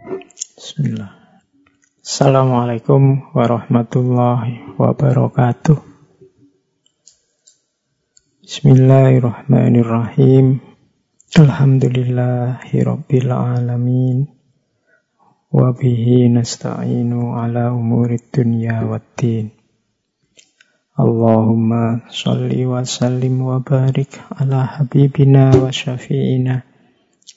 Bismillah. Assalamualaikum warahmatullahi wabarakatuh. Bismillahirrahmanirrahim. Alhamdulillahi rabbil alamin. Wabihi nasta'inu ala umurid dunya waddin. Allahumma salli wa sallim wa barik ala habibina wa syafi'ina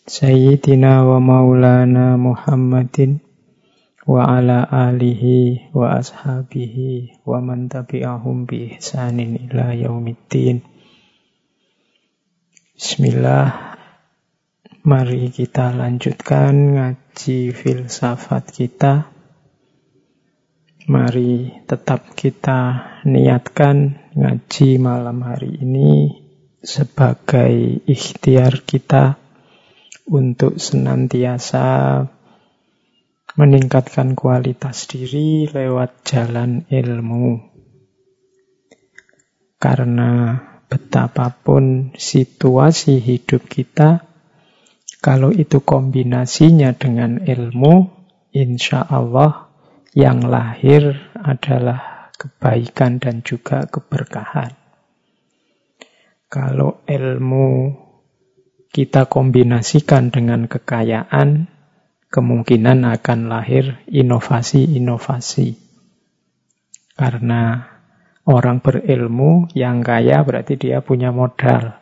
Sayyidina wa maulana Muhammadin wa ala alihi wa ashabihi wa man tabi'ahum bi ihsanin ila yaumiddin. Bismillah. Mari kita lanjutkan ngaji filsafat kita. Mari tetap kita niatkan ngaji malam hari ini sebagai ikhtiar kita untuk senantiasa meningkatkan kualitas diri lewat jalan ilmu. Karena betapapun situasi hidup kita, kalau itu kombinasinya dengan ilmu, insya Allah yang lahir adalah kebaikan dan juga keberkahan. Kalau ilmu kita kombinasikan dengan kekayaan, kemungkinan akan lahir inovasi-inovasi. Karena orang berilmu yang kaya berarti dia punya modal.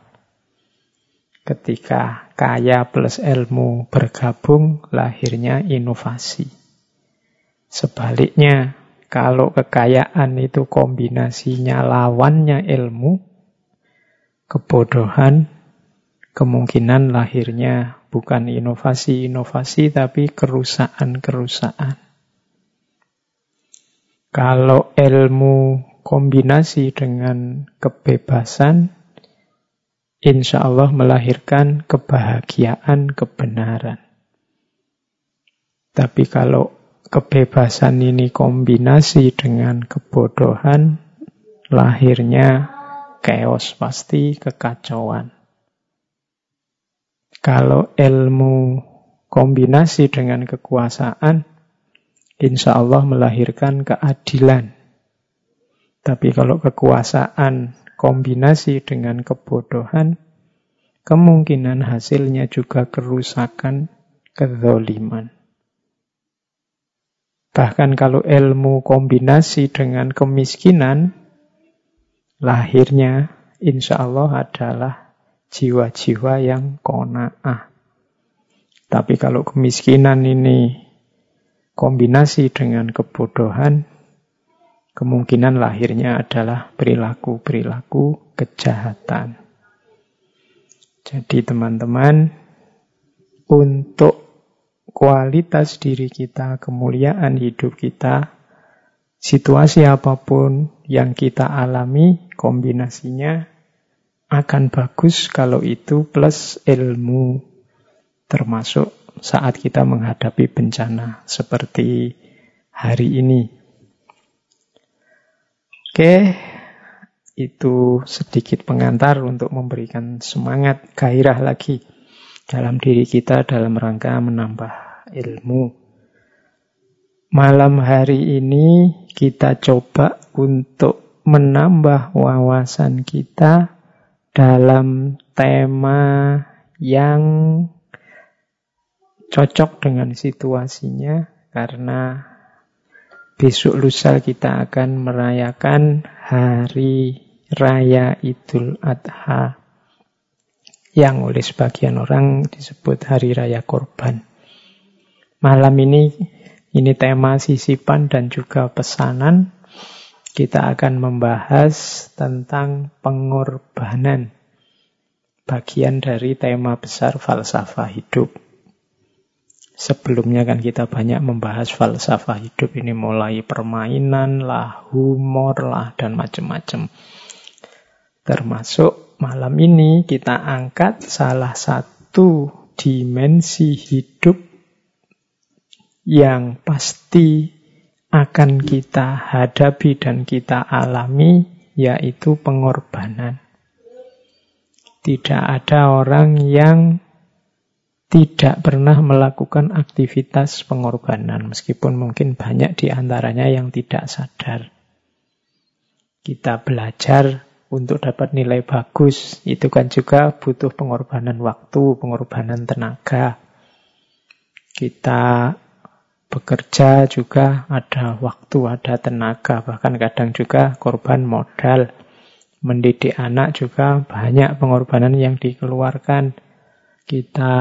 Ketika kaya plus ilmu bergabung, lahirnya inovasi. Sebaliknya, kalau kekayaan itu kombinasinya lawannya ilmu, kebodohan kemungkinan lahirnya bukan inovasi-inovasi tapi kerusakan-kerusakan. Kalau ilmu kombinasi dengan kebebasan, insya Allah melahirkan kebahagiaan, kebenaran. Tapi kalau kebebasan ini kombinasi dengan kebodohan, lahirnya chaos pasti kekacauan. Kalau ilmu kombinasi dengan kekuasaan, insya Allah melahirkan keadilan. Tapi kalau kekuasaan kombinasi dengan kebodohan, kemungkinan hasilnya juga kerusakan, kezoliman. Bahkan kalau ilmu kombinasi dengan kemiskinan, lahirnya insya Allah adalah jiwa-jiwa yang kona'ah. Tapi kalau kemiskinan ini kombinasi dengan kebodohan, kemungkinan lahirnya adalah perilaku-perilaku kejahatan. Jadi teman-teman, untuk kualitas diri kita, kemuliaan hidup kita, situasi apa pun yang kita alami, kombinasinya akan bagus kalau itu plus ilmu termasuk saat kita menghadapi bencana seperti hari ini. Oke, itu sedikit pengantar untuk memberikan semangat gairah lagi dalam diri kita dalam rangka menambah ilmu. Malam hari ini kita coba untuk menambah wawasan kita dalam tema yang cocok dengan situasinya karena besok lusa kita akan merayakan hari raya Idul Adha yang oleh sebagian orang disebut hari raya korban. Malam ini ini tema sisipan dan juga pesanan kita akan membahas tentang pengorbanan. Bagian dari tema besar falsafah hidup. Sebelumnya kan kita banyak membahas falsafah hidup ini mulai permainan lah, humor lah, dan macam-macam. Termasuk malam ini kita angkat salah satu dimensi hidup yang pasti akan kita hadapi dan kita alami, yaitu pengorbanan. Tidak ada orang yang tidak pernah melakukan aktivitas pengorbanan, meskipun mungkin banyak di antaranya yang tidak sadar. Kita belajar untuk dapat nilai bagus, itu kan juga butuh pengorbanan waktu, pengorbanan tenaga. Kita bekerja juga ada waktu, ada tenaga, bahkan kadang juga korban modal. Mendidik anak juga banyak pengorbanan yang dikeluarkan kita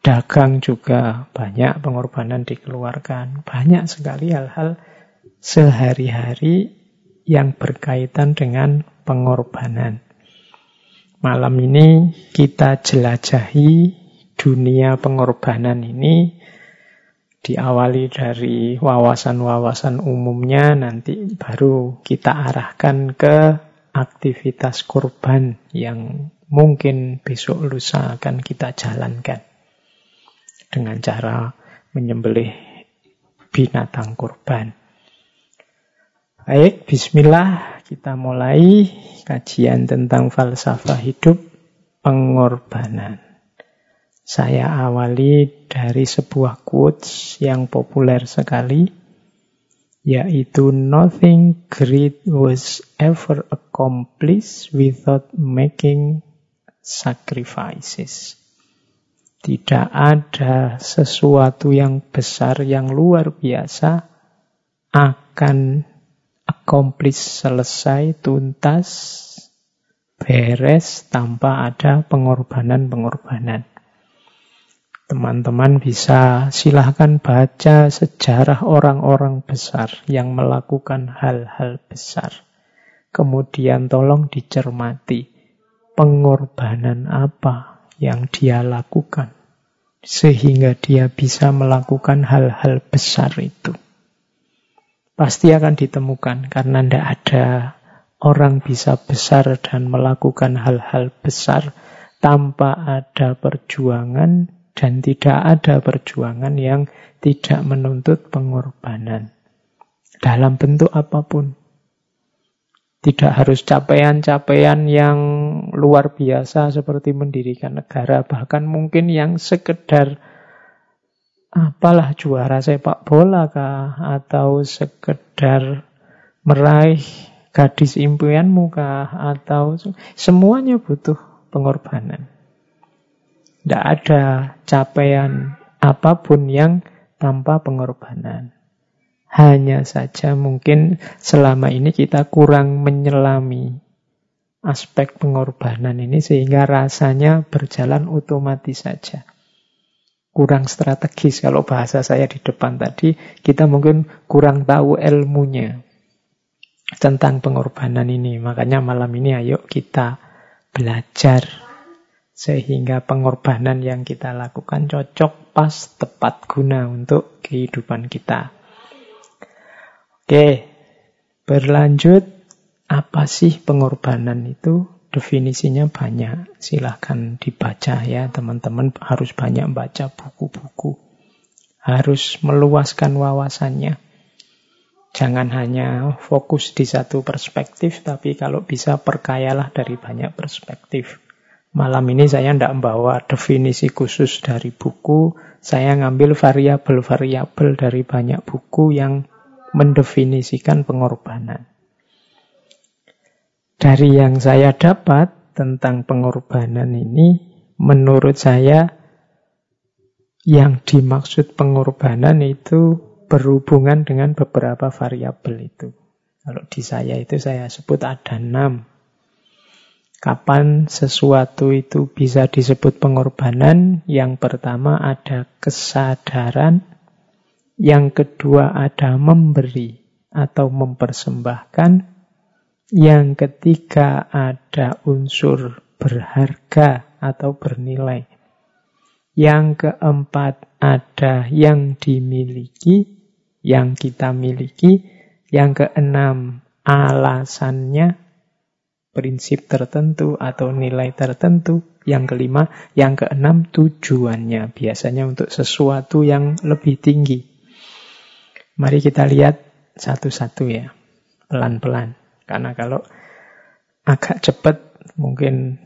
dagang juga banyak pengorbanan dikeluarkan. Banyak sekali hal-hal sehari-hari yang berkaitan dengan pengorbanan. Malam ini kita jelajahi dunia pengorbanan ini diawali dari wawasan-wawasan umumnya nanti baru kita arahkan ke aktivitas kurban yang mungkin besok lusa akan kita jalankan dengan cara menyembelih binatang kurban. Baik, bismillah kita mulai kajian tentang falsafah hidup pengorbanan. Saya awali dari sebuah quotes yang populer sekali yaitu nothing great was ever accomplished without making sacrifices. Tidak ada sesuatu yang besar, yang luar biasa akan accomplish, selesai, tuntas, beres tanpa ada pengorbanan-pengorbanan. Teman-teman bisa silahkan baca sejarah orang-orang besar yang melakukan hal-hal besar. Kemudian tolong dicermati pengorbanan apa yang dia lakukan sehingga dia bisa melakukan hal-hal besar itu. Pasti akan ditemukan karena tidak ada orang bisa besar dan melakukan hal-hal besar tanpa ada perjuangan dan tidak ada perjuangan yang tidak menuntut pengorbanan dalam bentuk apa pun. Tidak harus capaian-capaian yang luar biasa seperti mendirikan negara, bahkan mungkin yang sekedar apalah juara sepak bola kah atau sekedar meraih gadis impianmu kah atau semuanya butuh pengorbanan. Tidak ada capaian apa pun yang tanpa pengorbanan. Hanya saja mungkin selama ini kita kurang menyelami aspek pengorbanan ini sehingga rasanya berjalan otomatis saja. Kurang strategis kalau bahasa saya di depan tadi, kita mungkin kurang tahu ilmunya tentang pengorbanan ini. Makanya malam ini ayo kita belajar sehingga pengorbanan yang kita lakukan cocok pas tepat guna untuk kehidupan kita. Oke, berlanjut. Apa sih pengorbanan itu? Definisinya banyak. Silahkan dibaca ya teman-teman. Harus banyak baca buku-buku. Harus meluaskan wawasannya. Jangan hanya fokus di satu perspektif, tapi kalau bisa perkayalah dari banyak perspektif. Malam ini saya tidak membawa definisi khusus dari buku, saya ngambil variabel-variabel dari banyak buku yang mendefinisikan pengorbanan. Dari yang saya dapat tentang pengorbanan ini, menurut saya yang dimaksud pengorbanan itu berhubungan dengan beberapa variabel itu. Kalau di saya itu saya sebut ada enam. Kapan sesuatu itu bisa disebut pengorbanan? Yang pertama ada kesadaran yang kedua ada memberi atau mempersembahkan. Yang ketiga ada unsur berharga atau bernilai. Yang keempat ada yang dimiliki, yang kita miliki. Yang keenam alasannya, prinsip tertentu atau nilai tertentu. Yang kelima, yang keenam tujuannya. Biasanya untuk sesuatu yang lebih tinggi. Mari kita lihat satu-satu ya, pelan-pelan. Karena kalau agak cepat mungkin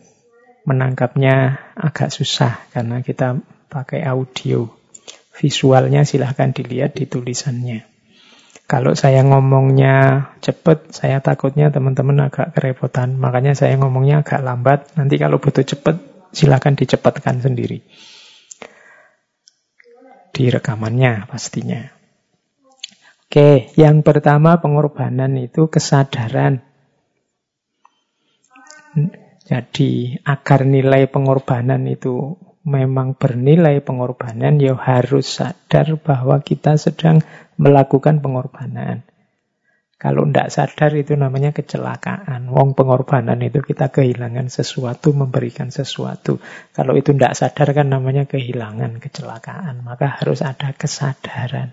menangkapnya agak susah karena kita pakai audio. Visualnya silahkan dilihat di tulisannya. Kalau saya ngomongnya cepet, saya takutnya teman-teman agak kerepotan. Makanya saya ngomongnya agak lambat. Nanti kalau butuh cepet, silahkan dicepatkan sendiri. Di rekamannya pastinya. Oke, yang pertama pengorbanan itu kesadaran. Jadi agar nilai pengorbanan itu memang bernilai pengorbanan, ya harus sadar bahwa kita sedang melakukan pengorbanan. Kalau tidak sadar itu namanya kecelakaan. Wong pengorbanan itu kita kehilangan sesuatu, memberikan sesuatu. Kalau itu tidak sadar kan namanya kehilangan, kecelakaan. Maka harus ada kesadaran.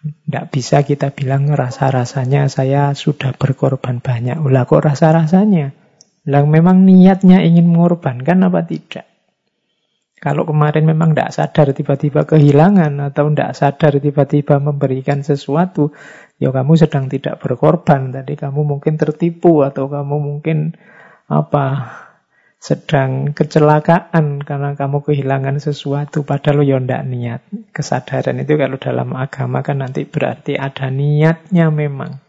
Tidak bisa kita bilang rasa-rasanya saya sudah berkorban banyak. Ulah kok rasa-rasanya? Lah memang niatnya ingin mengorbankan apa tidak? Kalau kemarin memang tidak sadar tiba-tiba kehilangan atau tidak sadar tiba-tiba memberikan sesuatu, ya kamu sedang tidak berkorban. Tadi kamu mungkin tertipu atau kamu mungkin apa sedang kecelakaan karena kamu kehilangan sesuatu padahal ya tidak niat. Kesadaran itu kalau dalam agama kan nanti berarti ada niatnya memang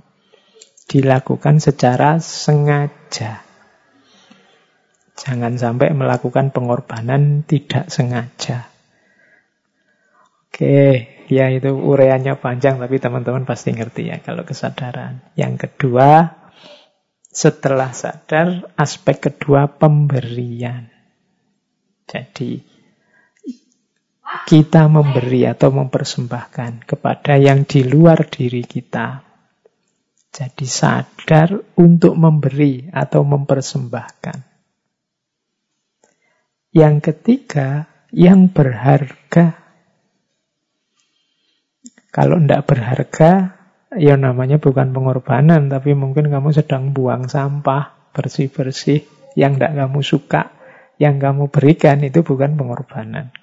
dilakukan secara sengaja. Jangan sampai melakukan pengorbanan tidak sengaja. Oke, ya itu ureannya panjang tapi teman-teman pasti ngerti ya kalau kesadaran. Yang kedua, setelah sadar, aspek kedua pemberian. Jadi kita memberi atau mempersembahkan kepada yang di luar diri kita. Jadi sadar untuk memberi atau mempersembahkan. Yang ketiga, yang berharga. Kalau tidak berharga, ya namanya bukan pengorbanan, tapi mungkin kamu sedang buang sampah, bersih-bersih, yang tidak kamu suka, yang kamu berikan itu bukan pengorbanan.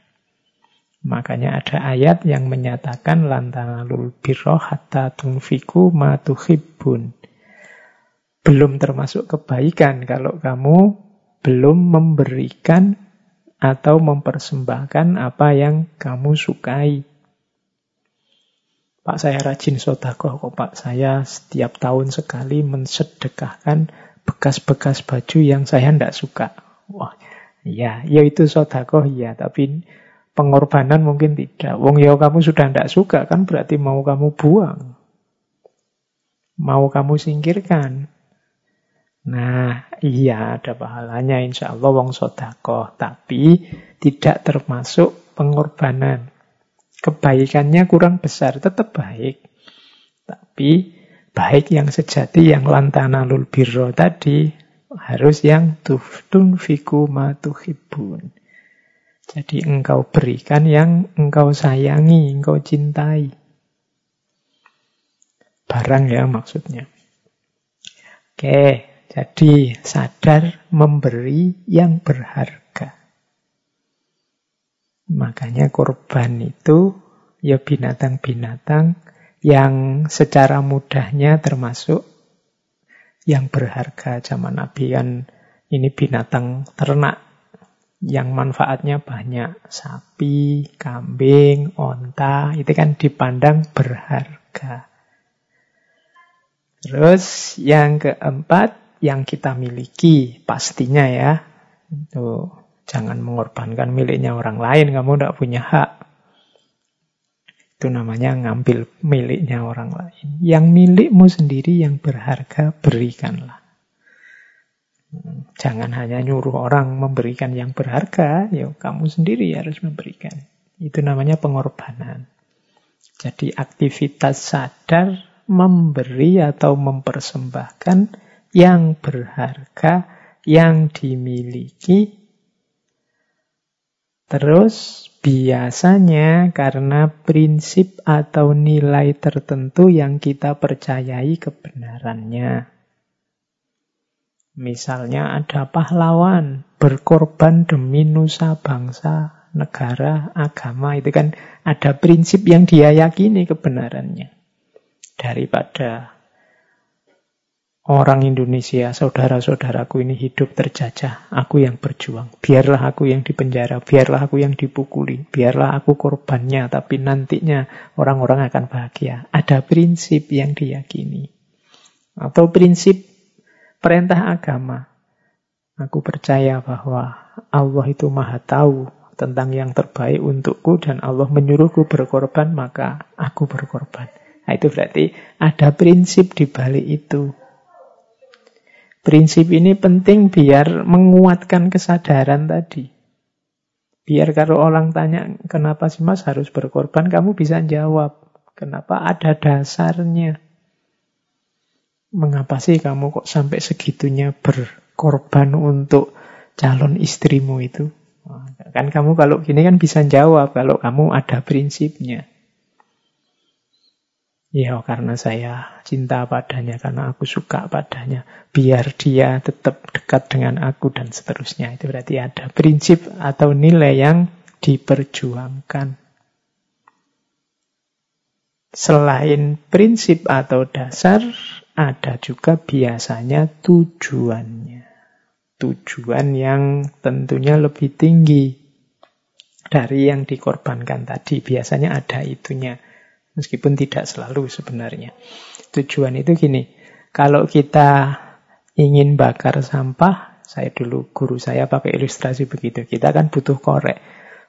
Makanya ada ayat yang menyatakan lantanalul birro hatta tunfiku ma tuhibbun. Belum termasuk kebaikan kalau kamu belum memberikan atau mempersembahkan apa yang kamu sukai. Pak saya rajin sodakoh kok Pak. Saya setiap tahun sekali mensedekahkan bekas-bekas baju yang saya tidak suka. Wah, ya, ya itu sodakoh ya, tapi pengorbanan mungkin tidak. Wong ya kamu sudah tidak suka kan berarti mau kamu buang. Mau kamu singkirkan. Nah, iya ada pahalanya insya Allah wong sodakoh. Tapi tidak termasuk pengorbanan. Kebaikannya kurang besar, tetap baik. Tapi baik yang sejati, yang lantana lul birro tadi, harus yang tuftun fiku ma tuhibun. Jadi engkau berikan yang engkau sayangi, engkau cintai. Barang ya maksudnya. Oke, jadi sadar memberi yang berharga. Makanya korban itu ya binatang-binatang yang secara mudahnya termasuk yang berharga zaman Nabi kan ini binatang ternak yang manfaatnya banyak. Sapi, kambing, onta, itu kan dipandang berharga. Terus yang keempat, yang kita miliki pastinya ya. Itu jangan mengorbankan miliknya orang lain, kamu tidak punya hak. Itu namanya ngambil miliknya orang lain. Yang milikmu sendiri yang berharga, berikanlah. Jangan hanya nyuruh orang memberikan yang berharga, ya kamu sendiri harus memberikan. Itu namanya pengorbanan. Jadi aktivitas sadar memberi atau mempersembahkan yang berharga yang dimiliki. Terus biasanya karena prinsip atau nilai tertentu yang kita percayai kebenarannya. Misalnya ada pahlawan berkorban demi nusa bangsa, negara, agama. Itu kan ada prinsip yang dia yakini kebenarannya. Daripada orang Indonesia, saudara-saudaraku ini hidup terjajah, aku yang berjuang. Biarlah aku yang dipenjara, biarlah aku yang dipukuli, biarlah aku korbannya, tapi nantinya orang-orang akan bahagia. Ada prinsip yang diyakini. Atau prinsip perintah agama. Aku percaya bahwa Allah itu maha tahu tentang yang terbaik untukku dan Allah menyuruhku berkorban, maka aku berkorban. Nah, itu berarti ada prinsip di balik itu. Prinsip ini penting biar menguatkan kesadaran tadi. Biar kalau orang tanya, kenapa sih mas harus berkorban, kamu bisa jawab. Kenapa ada dasarnya. Mengapa sih kamu kok sampai segitunya berkorban untuk calon istrimu itu? Kan kamu kalau gini kan bisa jawab kalau kamu ada prinsipnya. Ya karena saya cinta padanya, karena aku suka padanya. Biar dia tetap dekat dengan aku dan seterusnya. Itu berarti ada prinsip atau nilai yang diperjuangkan. Selain prinsip atau dasar, ada juga biasanya tujuannya. Tujuan yang tentunya lebih tinggi dari yang dikorbankan tadi. Biasanya ada itunya. Meskipun tidak selalu sebenarnya. Tujuan itu gini, kalau kita ingin bakar sampah, saya dulu guru saya pakai ilustrasi begitu. Kita kan butuh korek.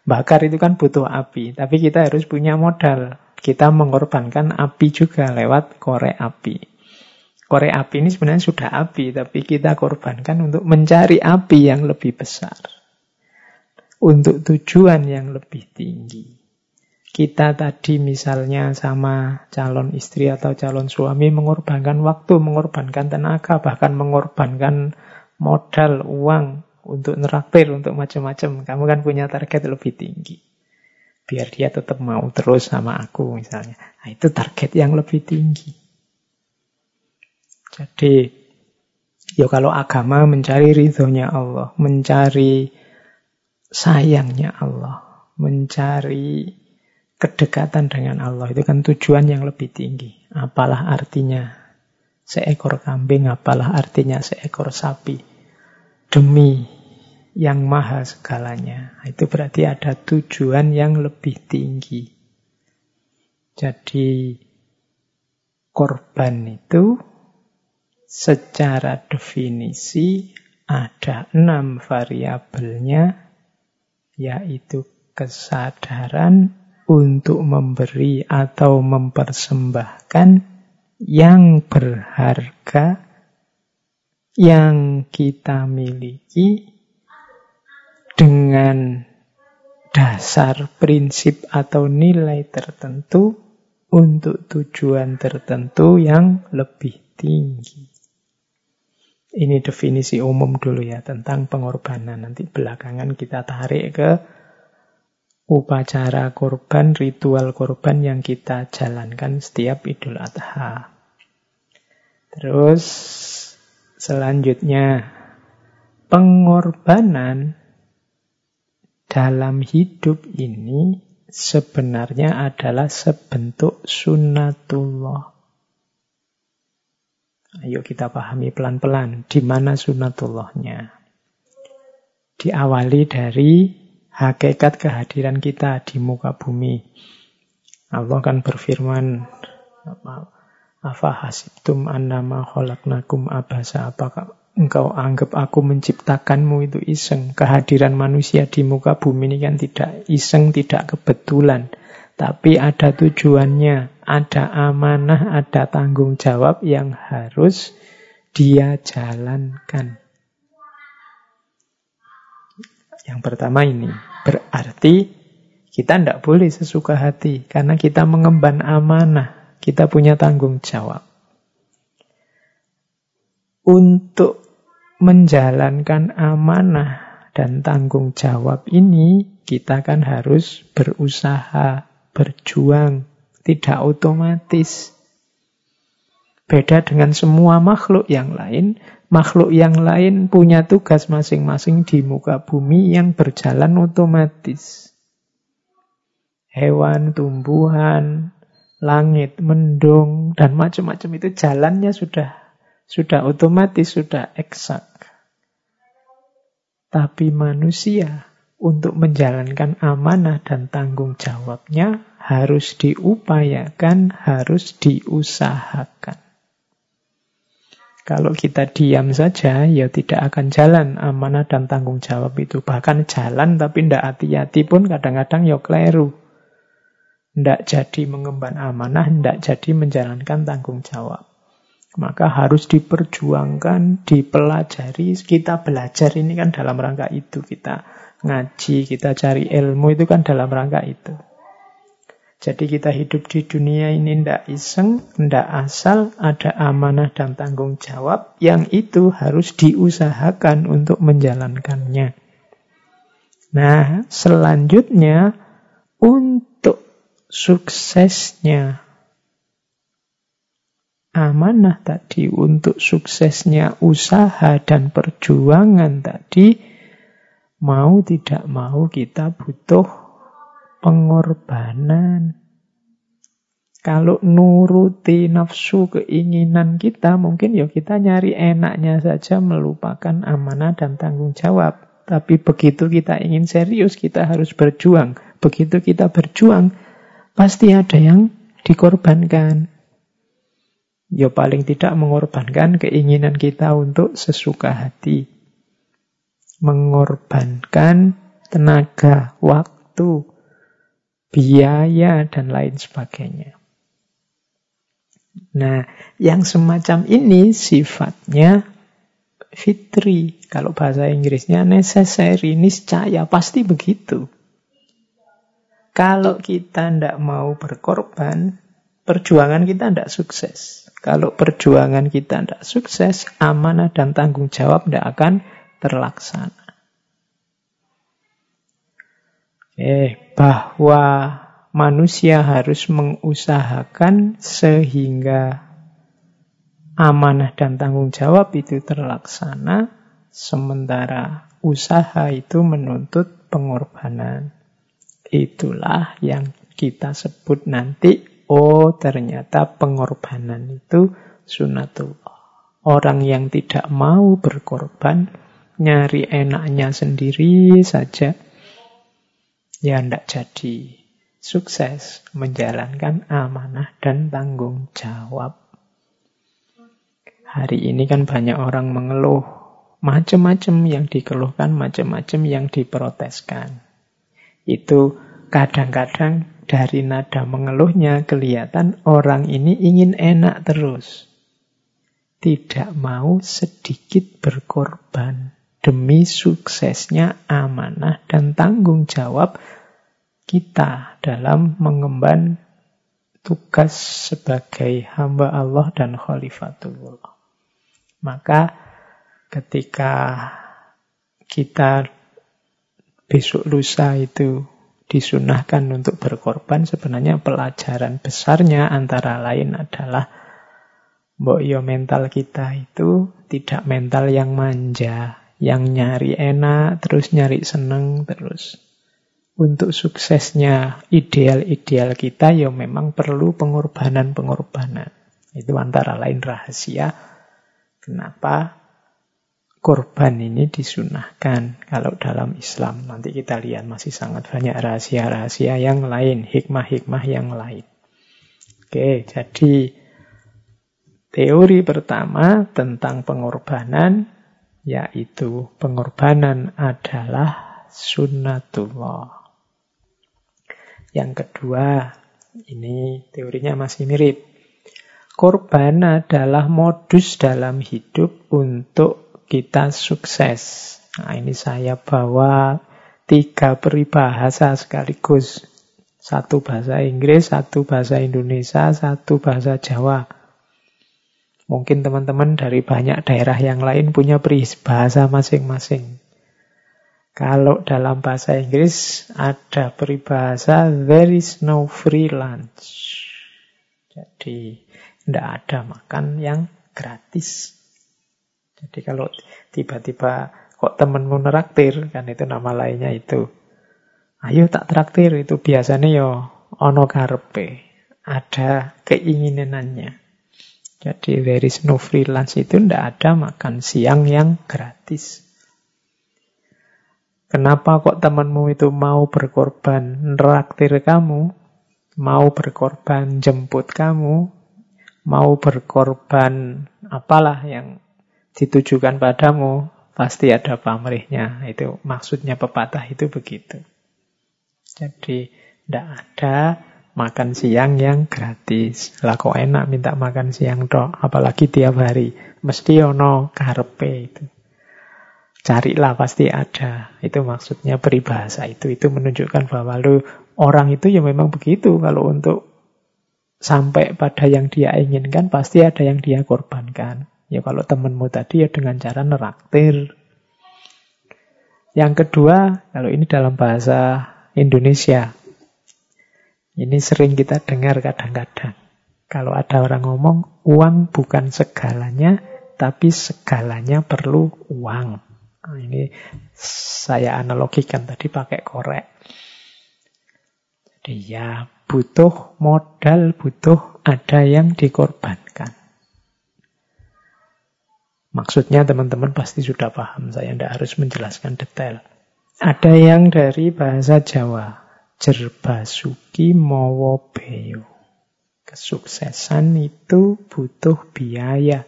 Bakar itu kan butuh api, tapi kita harus punya modal. Kita mengorbankan api juga lewat korek api. Korek api ini sebenarnya sudah api, tapi kita korbankan untuk mencari api yang lebih besar. Untuk tujuan yang lebih tinggi kita tadi misalnya sama calon istri atau calon suami mengorbankan waktu, mengorbankan tenaga, bahkan mengorbankan modal, uang untuk neraktir, untuk macam-macam. Kamu kan punya target lebih tinggi. Biar dia tetap mau terus sama aku misalnya. Nah, itu target yang lebih tinggi. Jadi, ya kalau agama mencari ridhonya Allah, mencari sayangnya Allah, mencari kedekatan dengan Allah itu kan tujuan yang lebih tinggi. Apalah artinya seekor kambing, apalah artinya seekor sapi. Demi yang maha segalanya. Itu berarti ada tujuan yang lebih tinggi. Jadi korban itu secara definisi ada enam variabelnya, yaitu kesadaran, untuk memberi atau mempersembahkan yang berharga yang kita miliki dengan dasar prinsip atau nilai tertentu untuk tujuan tertentu yang lebih tinggi. Ini definisi umum dulu ya tentang pengorbanan. Nanti belakangan kita tarik ke upacara korban, ritual korban yang kita jalankan setiap Idul Adha. Terus selanjutnya pengorbanan dalam hidup ini sebenarnya adalah sebentuk sunnatullah. Ayo kita pahami pelan-pelan di mana sunnatullahnya. Diawali dari hakikat kehadiran kita di muka bumi. Allah kan berfirman, Afa hasibtum annama khalaqnakum abasa apakah engkau anggap aku menciptakanmu itu iseng. Kehadiran manusia di muka bumi ini kan tidak iseng, tidak kebetulan. Tapi ada tujuannya, ada amanah, ada tanggung jawab yang harus dia jalankan. Yang pertama ini, berarti kita tidak boleh sesuka hati karena kita mengemban amanah, kita punya tanggung jawab. Untuk menjalankan amanah dan tanggung jawab ini, kita kan harus berusaha, berjuang, tidak otomatis. Beda dengan semua makhluk yang lain, makhluk yang lain punya tugas masing-masing di muka bumi yang berjalan otomatis. Hewan, tumbuhan, langit, mendung, dan macam-macam itu jalannya sudah Sudah otomatis, sudah eksak. Tapi manusia untuk menjalankan amanah dan tanggung jawabnya harus diupayakan, harus diusahakan. Kalau kita diam saja, ya tidak akan jalan amanah dan tanggung jawab itu. Bahkan jalan tapi tidak hati-hati pun kadang-kadang ya keliru. Tidak jadi mengemban amanah, tidak jadi menjalankan tanggung jawab. Maka harus diperjuangkan, dipelajari. Kita belajar ini kan dalam rangka itu. Kita ngaji, kita cari ilmu itu kan dalam rangka itu. Jadi kita hidup di dunia ini tidak iseng, tidak asal, ada amanah dan tanggung jawab yang itu harus diusahakan untuk menjalankannya. Nah, selanjutnya untuk suksesnya amanah tadi untuk suksesnya usaha dan perjuangan tadi, mau tidak mau kita butuh pengorbanan. Kalau nuruti nafsu keinginan kita, mungkin ya kita nyari enaknya saja melupakan amanah dan tanggung jawab. Tapi begitu kita ingin serius, kita harus berjuang. Begitu kita berjuang, pasti ada yang dikorbankan. Ya paling tidak mengorbankan keinginan kita untuk sesuka hati. Mengorbankan tenaga, waktu, biaya, dan lain sebagainya. Nah, yang semacam ini sifatnya fitri. Kalau bahasa Inggrisnya necessary, niscaya, pasti begitu. Kalau kita tidak mau berkorban, perjuangan kita tidak sukses. Kalau perjuangan kita tidak sukses, amanah dan tanggung jawab tidak akan terlaksana. Eh, bahwa manusia harus mengusahakan sehingga amanah dan tanggung jawab itu terlaksana, sementara usaha itu menuntut pengorbanan. Itulah yang kita sebut nanti Oh, ternyata pengorbanan itu sunatullah. Orang yang tidak mau berkorban, nyari enaknya sendiri saja, ya tidak jadi sukses menjalankan amanah dan tanggung jawab. Hari ini kan banyak orang mengeluh, macam-macam yang dikeluhkan, macam-macam yang diproteskan. Itu kadang-kadang dari nada mengeluhnya kelihatan orang ini ingin enak terus. Tidak mau sedikit berkorban demi suksesnya amanah dan tanggung jawab kita dalam mengemban tugas sebagai hamba Allah dan khalifatullah. Maka ketika kita besok lusa itu disunahkan untuk berkorban sebenarnya pelajaran besarnya antara lain adalah mbok yo mental kita itu tidak mental yang manja, yang nyari enak, terus nyari seneng terus. Untuk suksesnya ideal-ideal kita ya memang perlu pengorbanan-pengorbanan. Itu antara lain rahasia kenapa korban ini disunahkan kalau dalam Islam. Nanti kita lihat masih sangat banyak rahasia-rahasia yang lain, hikmah-hikmah yang lain. Oke, jadi teori pertama tentang pengorbanan yaitu pengorbanan adalah sunnatullah. Yang kedua, ini teorinya masih mirip. Korban adalah modus dalam hidup untuk kita sukses. Nah, ini saya bawa tiga peribahasa sekaligus. Satu bahasa Inggris, satu bahasa Indonesia, satu bahasa Jawa. Mungkin teman-teman dari banyak daerah yang lain punya peribahasa masing-masing. Kalau dalam bahasa Inggris ada peribahasa there is no free lunch. Jadi tidak ada makan yang gratis. Jadi kalau tiba-tiba kok temenmu neraktir, kan itu nama lainnya itu. Ayo tak traktir, itu biasanya yo ono karpe. Ada keinginannya. Jadi there is no freelance itu tidak ada makan siang yang gratis. Kenapa kok temanmu itu mau berkorban neraktir kamu, mau berkorban jemput kamu, mau berkorban apalah yang ditujukan padamu, pasti ada pamrihnya. Itu maksudnya pepatah itu begitu. Jadi tidak ada makan siang yang gratis. Lah kok enak minta makan siang dok, apalagi tiap hari. Mesti ono karpe itu. Carilah pasti ada. Itu maksudnya peribahasa itu. Itu menunjukkan bahwa lu orang itu ya memang begitu. Kalau untuk sampai pada yang dia inginkan pasti ada yang dia korbankan. Ya kalau temenmu tadi ya dengan cara neraktir. Yang kedua, kalau ini dalam bahasa Indonesia, ini sering kita dengar kadang-kadang. Kalau ada orang ngomong, uang bukan segalanya, tapi segalanya perlu uang. Nah, ini saya analogikan tadi pakai korek. Jadi ya butuh modal, butuh ada yang dikorbankan. Maksudnya teman-teman pasti sudah paham, saya tidak harus menjelaskan detail. Ada yang dari bahasa Jawa, Jerbasuki mawa beyo. Kesuksesan itu butuh biaya.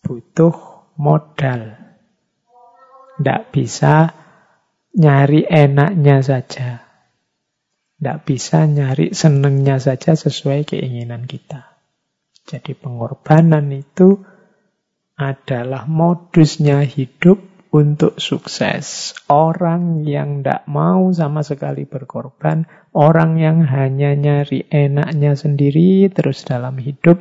Butuh modal. Tidak bisa nyari enaknya saja. Tidak bisa nyari senengnya saja sesuai keinginan kita. Jadi pengorbanan itu adalah modusnya hidup untuk sukses. Orang yang tidak mau sama sekali berkorban, orang yang hanya nyari enaknya sendiri terus dalam hidup,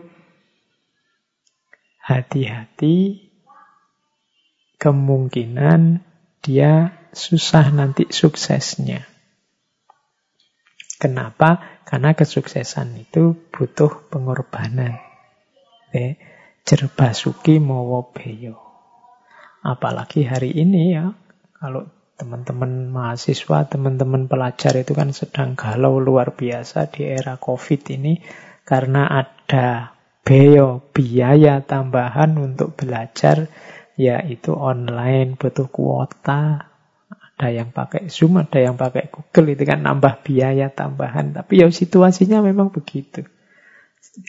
hati-hati kemungkinan dia susah nanti suksesnya. Kenapa? Karena kesuksesan itu butuh pengorbanan. Eh, jerbasuki mowo beyo. Apalagi hari ini ya, kalau teman-teman mahasiswa, teman-teman pelajar itu kan sedang galau luar biasa di era COVID ini karena ada beo, biaya tambahan untuk belajar, yaitu online, butuh kuota, ada yang pakai Zoom, ada yang pakai Google, itu kan nambah biaya tambahan. Tapi ya situasinya memang begitu.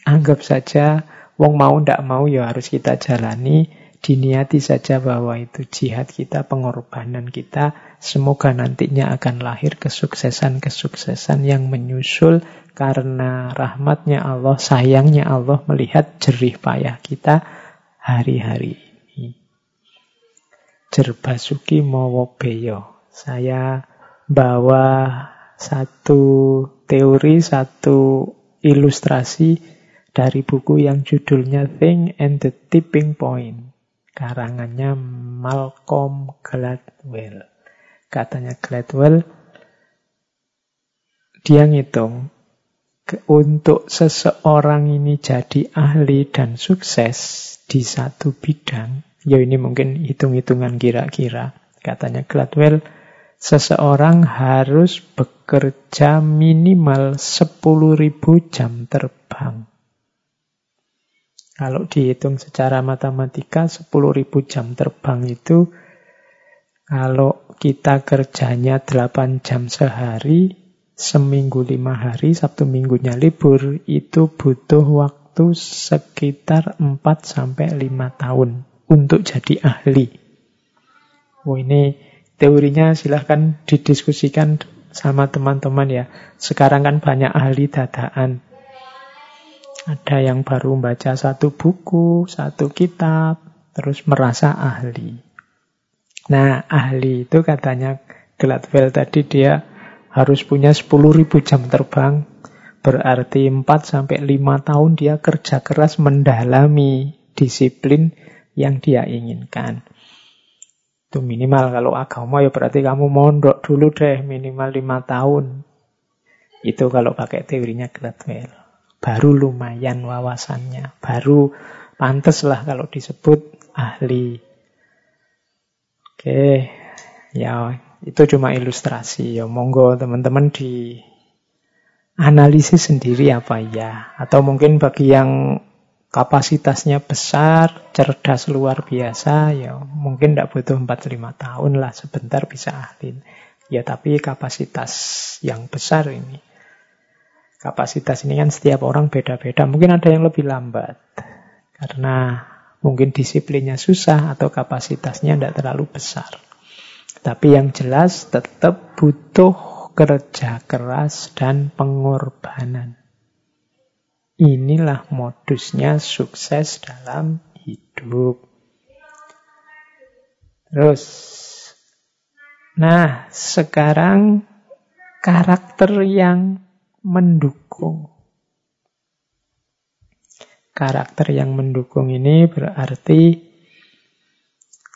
Anggap saja, wong mau ndak mau ya harus kita jalani diniati saja bahwa itu jihad kita, pengorbanan kita. Semoga nantinya akan lahir kesuksesan-kesuksesan yang menyusul karena rahmatnya Allah, sayangnya Allah melihat jerih payah kita hari-hari ini. Jerbasuki Mowobeyo. Saya bawa satu teori, satu ilustrasi dari buku yang judulnya Thing and the Tipping Point. Karangannya Malcolm Gladwell. Katanya Gladwell, dia ngitung untuk seseorang ini jadi ahli dan sukses di satu bidang, ya ini mungkin hitung-hitungan kira-kira. Katanya Gladwell, seseorang harus bekerja minimal 10.000 jam terbang kalau dihitung secara matematika 10.000 jam terbang itu kalau kita kerjanya 8 jam sehari, seminggu 5 hari, Sabtu minggunya libur, itu butuh waktu sekitar 4 sampai 5 tahun untuk jadi ahli. Oh ini teorinya silahkan didiskusikan sama teman-teman ya. Sekarang kan banyak ahli dadaan ada yang baru membaca satu buku, satu kitab, terus merasa ahli. Nah, ahli itu katanya Gladwell tadi dia harus punya 10.000 jam terbang. Berarti 4 sampai 5 tahun dia kerja keras mendalami disiplin yang dia inginkan. Itu minimal kalau agama ya berarti kamu mondok dulu deh minimal 5 tahun. Itu kalau pakai teorinya Gladwell baru lumayan wawasannya, baru pantas lah kalau disebut ahli. Oke, ya itu cuma ilustrasi ya. Monggo teman-teman di analisis sendiri apa ya. Atau mungkin bagi yang kapasitasnya besar, cerdas luar biasa, ya mungkin tidak butuh 4-5 tahun lah, sebentar bisa ahli. Ya tapi kapasitas yang besar ini. Kapasitas ini kan setiap orang beda-beda. Mungkin ada yang lebih lambat. Karena mungkin disiplinnya susah atau kapasitasnya tidak terlalu besar. Tapi yang jelas tetap butuh kerja keras dan pengorbanan. Inilah modusnya sukses dalam hidup. Terus, nah sekarang karakter yang mendukung. Karakter yang mendukung ini berarti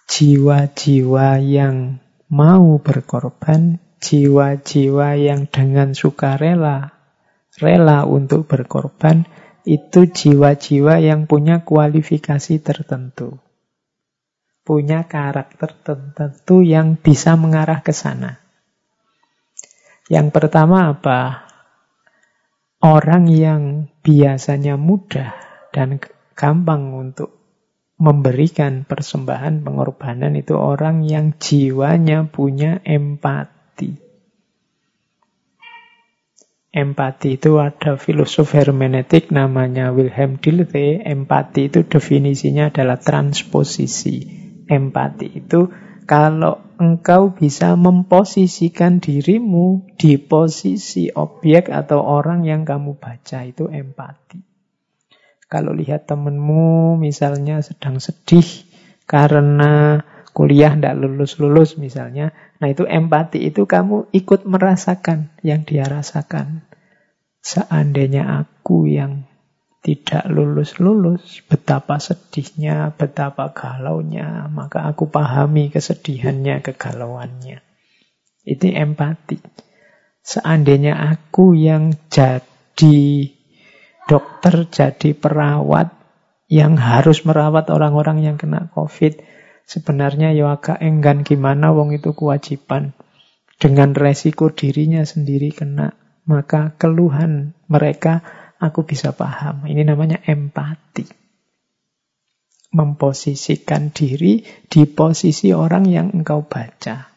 jiwa-jiwa yang mau berkorban, jiwa-jiwa yang dengan sukarela rela untuk berkorban, itu jiwa-jiwa yang punya kualifikasi tertentu. Punya karakter tertentu yang bisa mengarah ke sana. Yang pertama apa? Orang yang biasanya mudah dan gampang untuk memberikan persembahan pengorbanan itu orang yang jiwanya punya empati. Empati itu ada filosof hermeneutik namanya Wilhelm Dilthey. Empati itu definisinya adalah transposisi. Empati itu kalau engkau bisa memposisikan dirimu di posisi objek atau orang yang kamu baca itu empati. Kalau lihat temenmu misalnya sedang sedih karena kuliah tidak lulus-lulus misalnya, Nah itu empati itu kamu ikut merasakan yang dia rasakan. Seandainya aku yang tidak lulus-lulus, betapa sedihnya, betapa galaunya, maka aku pahami kesedihannya, kegalauannya. Itu empati. Seandainya aku yang jadi dokter, jadi perawat, yang harus merawat orang-orang yang kena COVID, Sebenarnya ya agak enggan gimana wong itu kewajiban. Dengan resiko dirinya sendiri kena, maka keluhan mereka aku bisa paham. Ini namanya empati. Memposisikan diri di posisi orang yang engkau baca.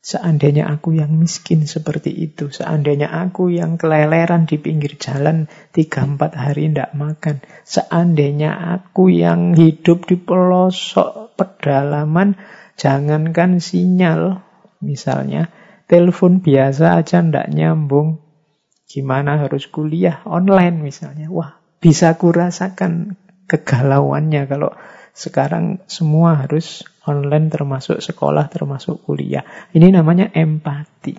Seandainya aku yang miskin seperti itu, seandainya aku yang keleleran di pinggir jalan tiga empat hari tidak makan, seandainya aku yang hidup di pelosok pedalaman, jangankan sinyal, misalnya telepon biasa aja tidak nyambung, gimana harus kuliah online misalnya, wah bisa kurasakan kegalauannya kalau sekarang semua harus online termasuk sekolah, termasuk kuliah. Ini namanya empati.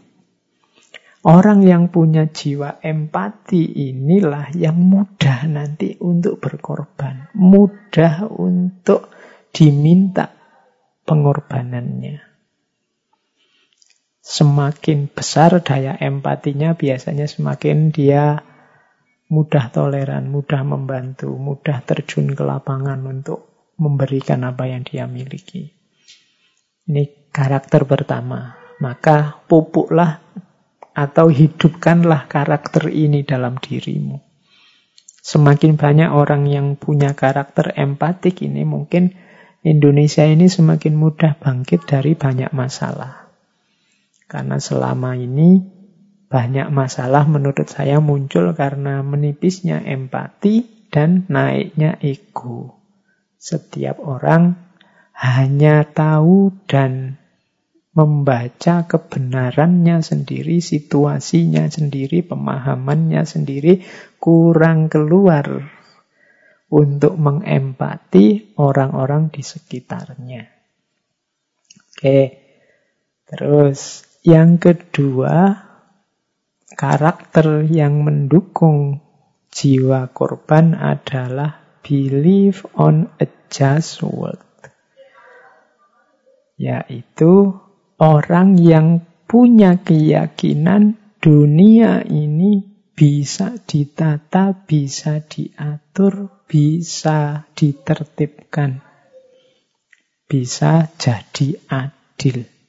Orang yang punya jiwa empati inilah yang mudah nanti untuk berkorban. Mudah untuk diminta pengorbanannya. Semakin besar daya empatinya biasanya semakin dia mudah toleran, mudah membantu, mudah terjun ke lapangan untuk memberikan apa yang dia miliki. Ini karakter pertama. Maka pupuklah atau hidupkanlah karakter ini dalam dirimu. Semakin banyak orang yang punya karakter empatik ini mungkin Indonesia ini semakin mudah bangkit dari banyak masalah. Karena selama ini banyak masalah menurut saya muncul karena menipisnya empati dan naiknya ego. Setiap orang hanya tahu dan membaca kebenarannya sendiri, situasinya sendiri, pemahamannya sendiri, kurang keluar untuk mengempati orang-orang di sekitarnya. Oke, terus yang kedua, karakter yang mendukung jiwa korban adalah believe on a just world. Yaitu orang yang punya keyakinan dunia ini bisa ditata, bisa diatur, bisa ditertibkan. Bisa jadi adil.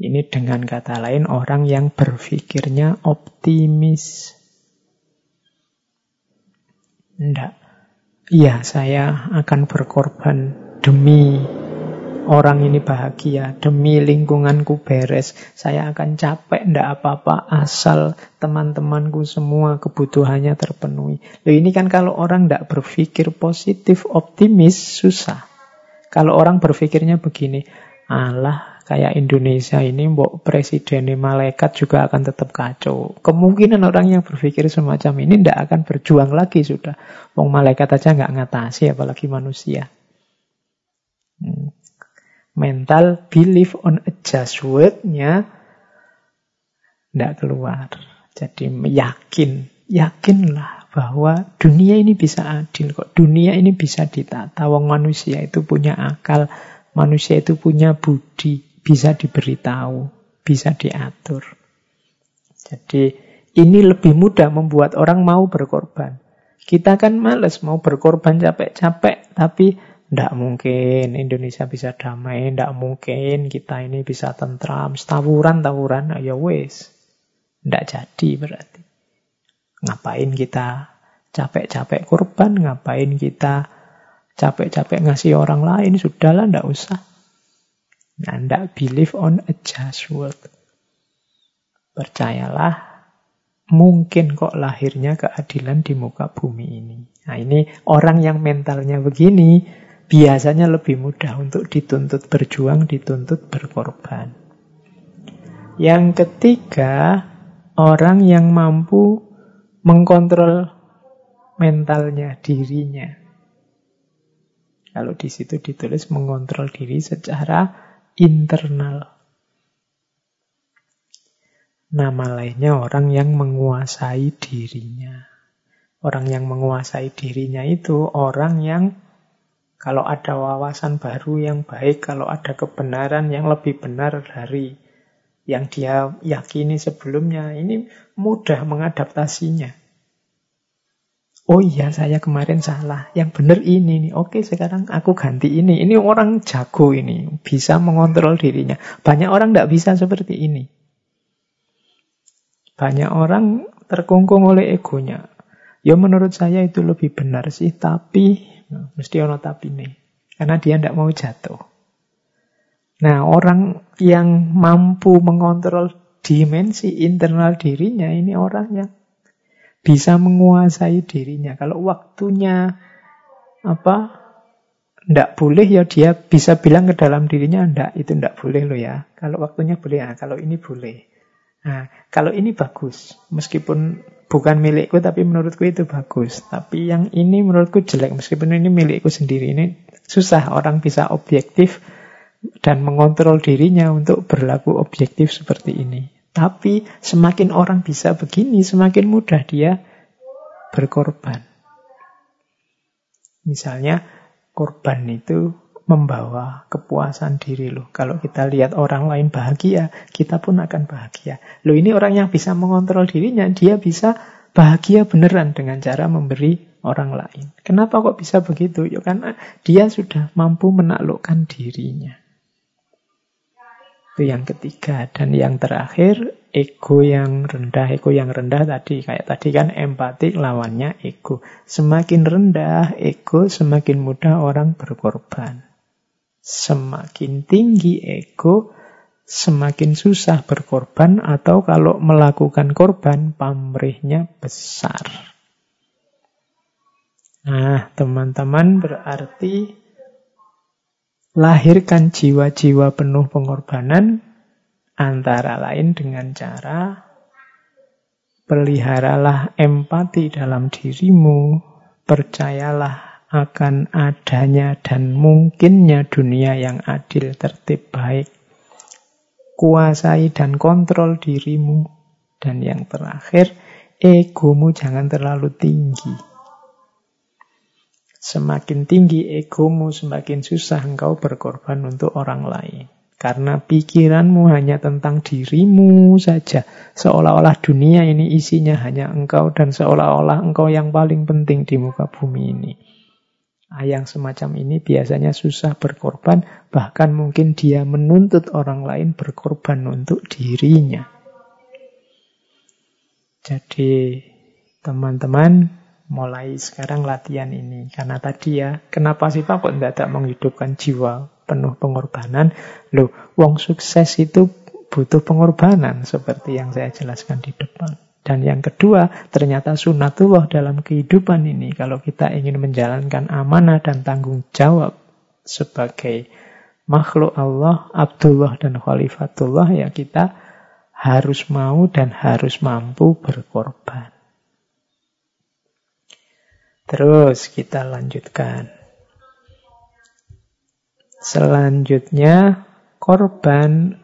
Ini dengan kata lain orang yang berpikirnya optimis. Tidak. Iya, saya akan berkorban demi orang ini bahagia, demi lingkunganku beres. Saya akan capek, ndak apa-apa, asal teman-temanku semua kebutuhannya terpenuhi. Loh ini kan kalau orang ndak berpikir positif, optimis, susah. Kalau orang berpikirnya begini, Allah kayak Indonesia ini, mbok presiden malaikat juga akan tetap kacau. Kemungkinan orang yang berpikir semacam ini ndak akan berjuang lagi sudah. Wong malaikat aja nggak ngatasi, apalagi manusia. Hmm mental belief on a just word-nya tidak keluar. Jadi yakin, yakinlah bahwa dunia ini bisa adil kok. Dunia ini bisa ditata. Wong manusia itu punya akal, manusia itu punya budi, bisa diberitahu, bisa diatur. Jadi ini lebih mudah membuat orang mau berkorban. Kita kan males mau berkorban capek-capek, tapi tidak mungkin Indonesia bisa damai, tidak mungkin kita ini bisa tentram, tawuran-tawuran, ya wes. Tidak jadi berarti. Ngapain kita capek-capek korban, ngapain kita capek-capek ngasih orang lain, sudahlah tidak usah. Tidak believe on a just word. Percayalah, mungkin kok lahirnya keadilan di muka bumi ini. Nah ini orang yang mentalnya begini, biasanya lebih mudah untuk dituntut berjuang, dituntut berkorban. Yang ketiga, orang yang mampu mengkontrol mentalnya, dirinya. Kalau di situ ditulis mengontrol diri secara internal. Nama lainnya orang yang menguasai dirinya. Orang yang menguasai dirinya itu orang yang kalau ada wawasan baru yang baik, kalau ada kebenaran yang lebih benar dari yang dia yakini sebelumnya, ini mudah mengadaptasinya. Oh iya, saya kemarin salah. Yang benar ini nih. Oke, sekarang aku ganti ini. Ini orang jago ini, bisa mengontrol dirinya. Banyak orang tidak bisa seperti ini. Banyak orang terkungkung oleh egonya. Ya menurut saya itu lebih benar sih, tapi Nah, mesti ono nih, Karena dia tidak mau jatuh. Nah, orang yang mampu mengontrol dimensi internal dirinya, ini orang yang bisa menguasai dirinya. Kalau waktunya apa ndak boleh ya dia bisa bilang ke dalam dirinya ndak itu ndak boleh lo ya. Kalau waktunya boleh ya, kalau ini boleh. Nah, kalau ini bagus, meskipun bukan milikku tapi menurutku itu bagus. Tapi yang ini menurutku jelek meskipun ini milikku sendiri. Ini susah orang bisa objektif dan mengontrol dirinya untuk berlaku objektif seperti ini. Tapi semakin orang bisa begini, semakin mudah dia berkorban. Misalnya korban itu membawa kepuasan diri loh. Kalau kita lihat orang lain bahagia, kita pun akan bahagia. Loh ini orang yang bisa mengontrol dirinya, dia bisa bahagia beneran dengan cara memberi orang lain. Kenapa kok bisa begitu? Ya karena dia sudah mampu menaklukkan dirinya. Itu yang ketiga. Dan yang terakhir, ego yang rendah. Ego yang rendah tadi, kayak tadi kan empati lawannya ego. Semakin rendah ego, semakin mudah orang berkorban. Semakin tinggi ego, semakin susah berkorban atau kalau melakukan korban pamrihnya besar. Nah, teman-teman berarti lahirkan jiwa-jiwa penuh pengorbanan antara lain dengan cara peliharalah empati dalam dirimu, percayalah akan adanya dan mungkinnya dunia yang adil, tertib, baik. Kuasai dan kontrol dirimu. Dan yang terakhir, egomu jangan terlalu tinggi. Semakin tinggi egomu, semakin susah engkau berkorban untuk orang lain. Karena pikiranmu hanya tentang dirimu saja. Seolah-olah dunia ini isinya hanya engkau dan seolah-olah engkau yang paling penting di muka bumi ini. Nah, yang semacam ini biasanya susah berkorban, bahkan mungkin dia menuntut orang lain berkorban untuk dirinya. Jadi teman-teman mulai sekarang latihan ini. Karena tadi ya, kenapa sih Pak kok tidak menghidupkan jiwa penuh pengorbanan? Loh, wong sukses itu butuh pengorbanan seperti yang saya jelaskan di depan. Dan yang kedua, ternyata sunatullah dalam kehidupan ini, kalau kita ingin menjalankan amanah dan tanggung jawab sebagai makhluk Allah, Abdullah dan Khalifatullah, ya kita harus mau dan harus mampu berkorban. Terus kita lanjutkan. Selanjutnya, korban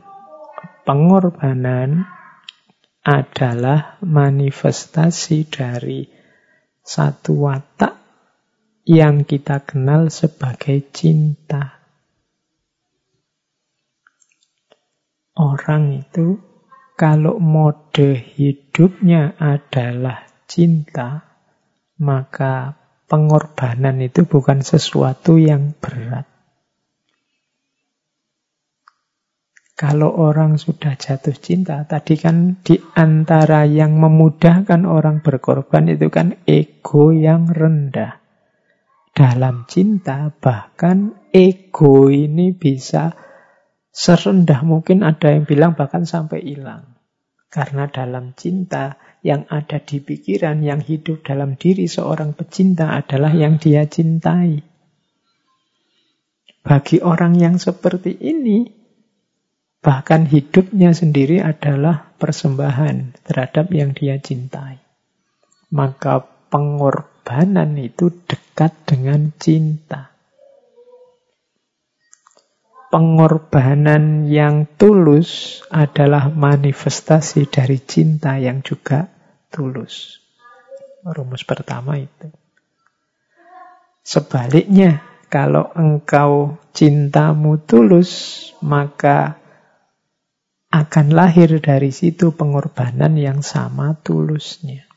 pengorbanan adalah manifestasi dari satu watak yang kita kenal sebagai cinta. Orang itu kalau mode hidupnya adalah cinta, maka pengorbanan itu bukan sesuatu yang berat. Kalau orang sudah jatuh cinta, tadi kan di antara yang memudahkan orang berkorban itu kan ego yang rendah. Dalam cinta, bahkan ego ini bisa serendah mungkin ada yang bilang bahkan sampai hilang. Karena dalam cinta, yang ada di pikiran, yang hidup dalam diri seorang pecinta adalah yang dia cintai. Bagi orang yang seperti ini, Bahkan hidupnya sendiri adalah persembahan terhadap yang dia cintai. Maka pengorbanan itu dekat dengan cinta. Pengorbanan yang tulus adalah manifestasi dari cinta yang juga tulus. Rumus pertama itu. Sebaliknya, kalau engkau cintamu tulus, maka akan lahir dari situ pengorbanan yang sama tulusnya.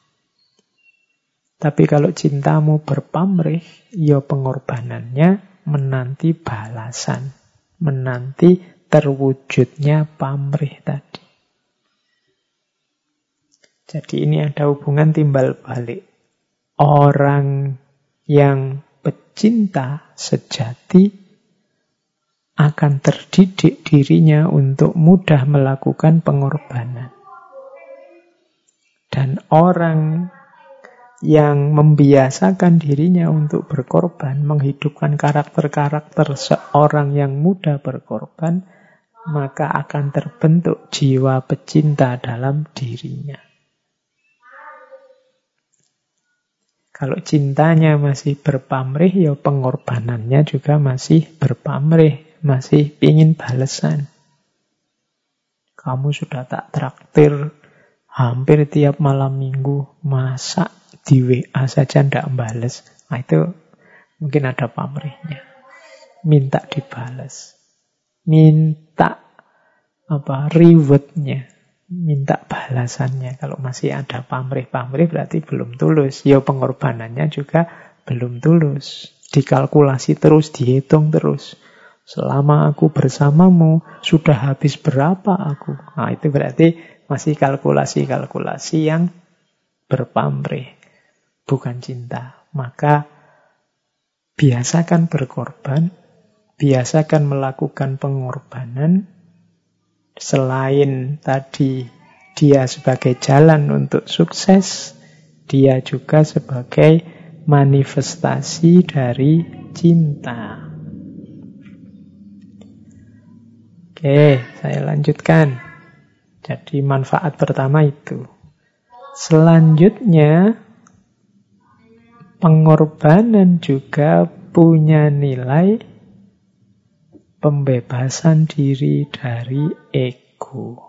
Tapi kalau cintamu berpamrih, ya pengorbanannya menanti balasan, menanti terwujudnya pamrih tadi. Jadi ini ada hubungan timbal balik. Orang yang pecinta sejati akan terdidik dirinya untuk mudah melakukan pengorbanan. Dan orang yang membiasakan dirinya untuk berkorban, menghidupkan karakter-karakter seorang yang mudah berkorban, maka akan terbentuk jiwa pecinta dalam dirinya. Kalau cintanya masih berpamrih, ya pengorbanannya juga masih berpamrih masih ingin balesan. Kamu sudah tak traktir hampir tiap malam minggu, masa di WA saja ndak bales. Nah itu mungkin ada pamrihnya. Minta dibales. Minta apa rewardnya minta balasannya. Kalau masih ada pamrih-pamrih berarti belum tulus. Ya pengorbanannya juga belum tulus. Dikalkulasi terus, dihitung terus. Selama aku bersamamu, sudah habis berapa aku? Nah, itu berarti masih kalkulasi-kalkulasi yang berpamrih, bukan cinta. Maka biasakan berkorban, biasakan melakukan pengorbanan, selain tadi dia sebagai jalan untuk sukses, dia juga sebagai manifestasi dari cinta. Oke, saya lanjutkan. Jadi manfaat pertama itu. Selanjutnya, pengorbanan juga punya nilai pembebasan diri dari ego.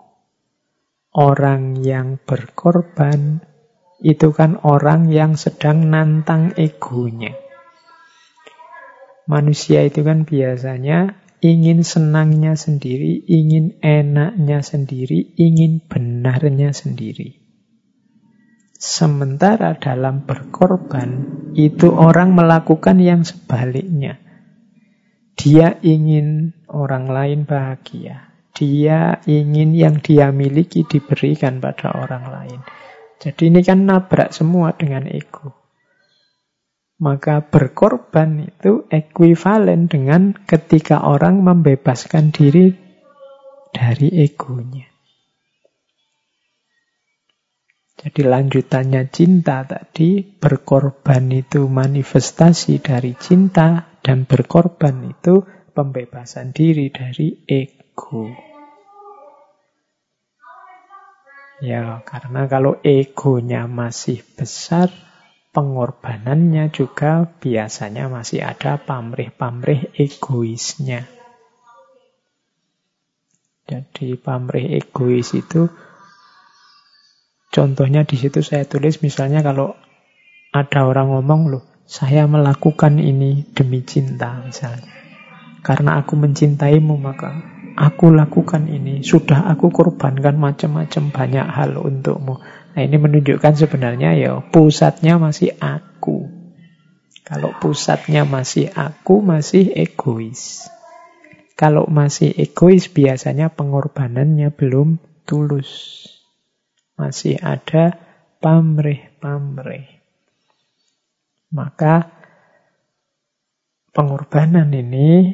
Orang yang berkorban itu kan orang yang sedang nantang egonya. Manusia itu kan biasanya ingin senangnya sendiri, ingin enaknya sendiri, ingin benarnya sendiri. Sementara dalam berkorban, itu orang melakukan yang sebaliknya. Dia ingin orang lain bahagia. Dia ingin yang dia miliki diberikan pada orang lain. Jadi ini kan nabrak semua dengan ego. Maka berkorban itu ekuivalen dengan ketika orang membebaskan diri dari egonya. Jadi lanjutannya cinta tadi, berkorban itu manifestasi dari cinta, dan berkorban itu pembebasan diri dari ego. Ya, karena kalau egonya masih besar, pengorbanannya juga biasanya masih ada pamrih-pamrih egoisnya. Jadi pamrih egois itu Contohnya di situ saya tulis misalnya kalau ada orang ngomong loh, saya melakukan ini demi cinta misalnya. Karena aku mencintaimu maka aku lakukan ini. Sudah aku korbankan macam-macam banyak hal untukmu. Nah ini menunjukkan sebenarnya ya pusatnya masih aku. Kalau pusatnya masih aku, masih egois. Kalau masih egois biasanya pengorbanannya belum tulus masih ada pamrih-pamrih. Maka pengorbanan ini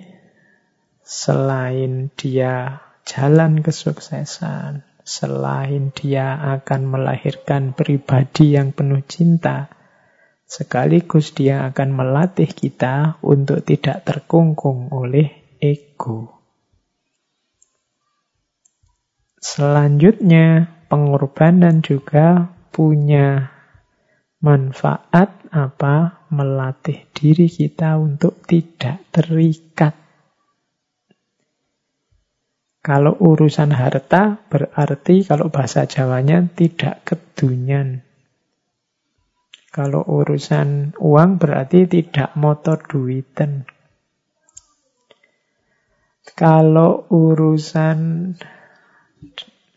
selain dia jalan kesuksesan, selain dia akan melahirkan pribadi yang penuh cinta, sekaligus dia akan melatih kita untuk tidak terkungkung oleh ego. Selanjutnya, pengorbanan juga punya manfaat apa? Melatih diri kita untuk tidak terikat. Kalau urusan harta berarti kalau bahasa Jawanya tidak kedunyan. Kalau urusan uang berarti tidak motor duiten. Kalau urusan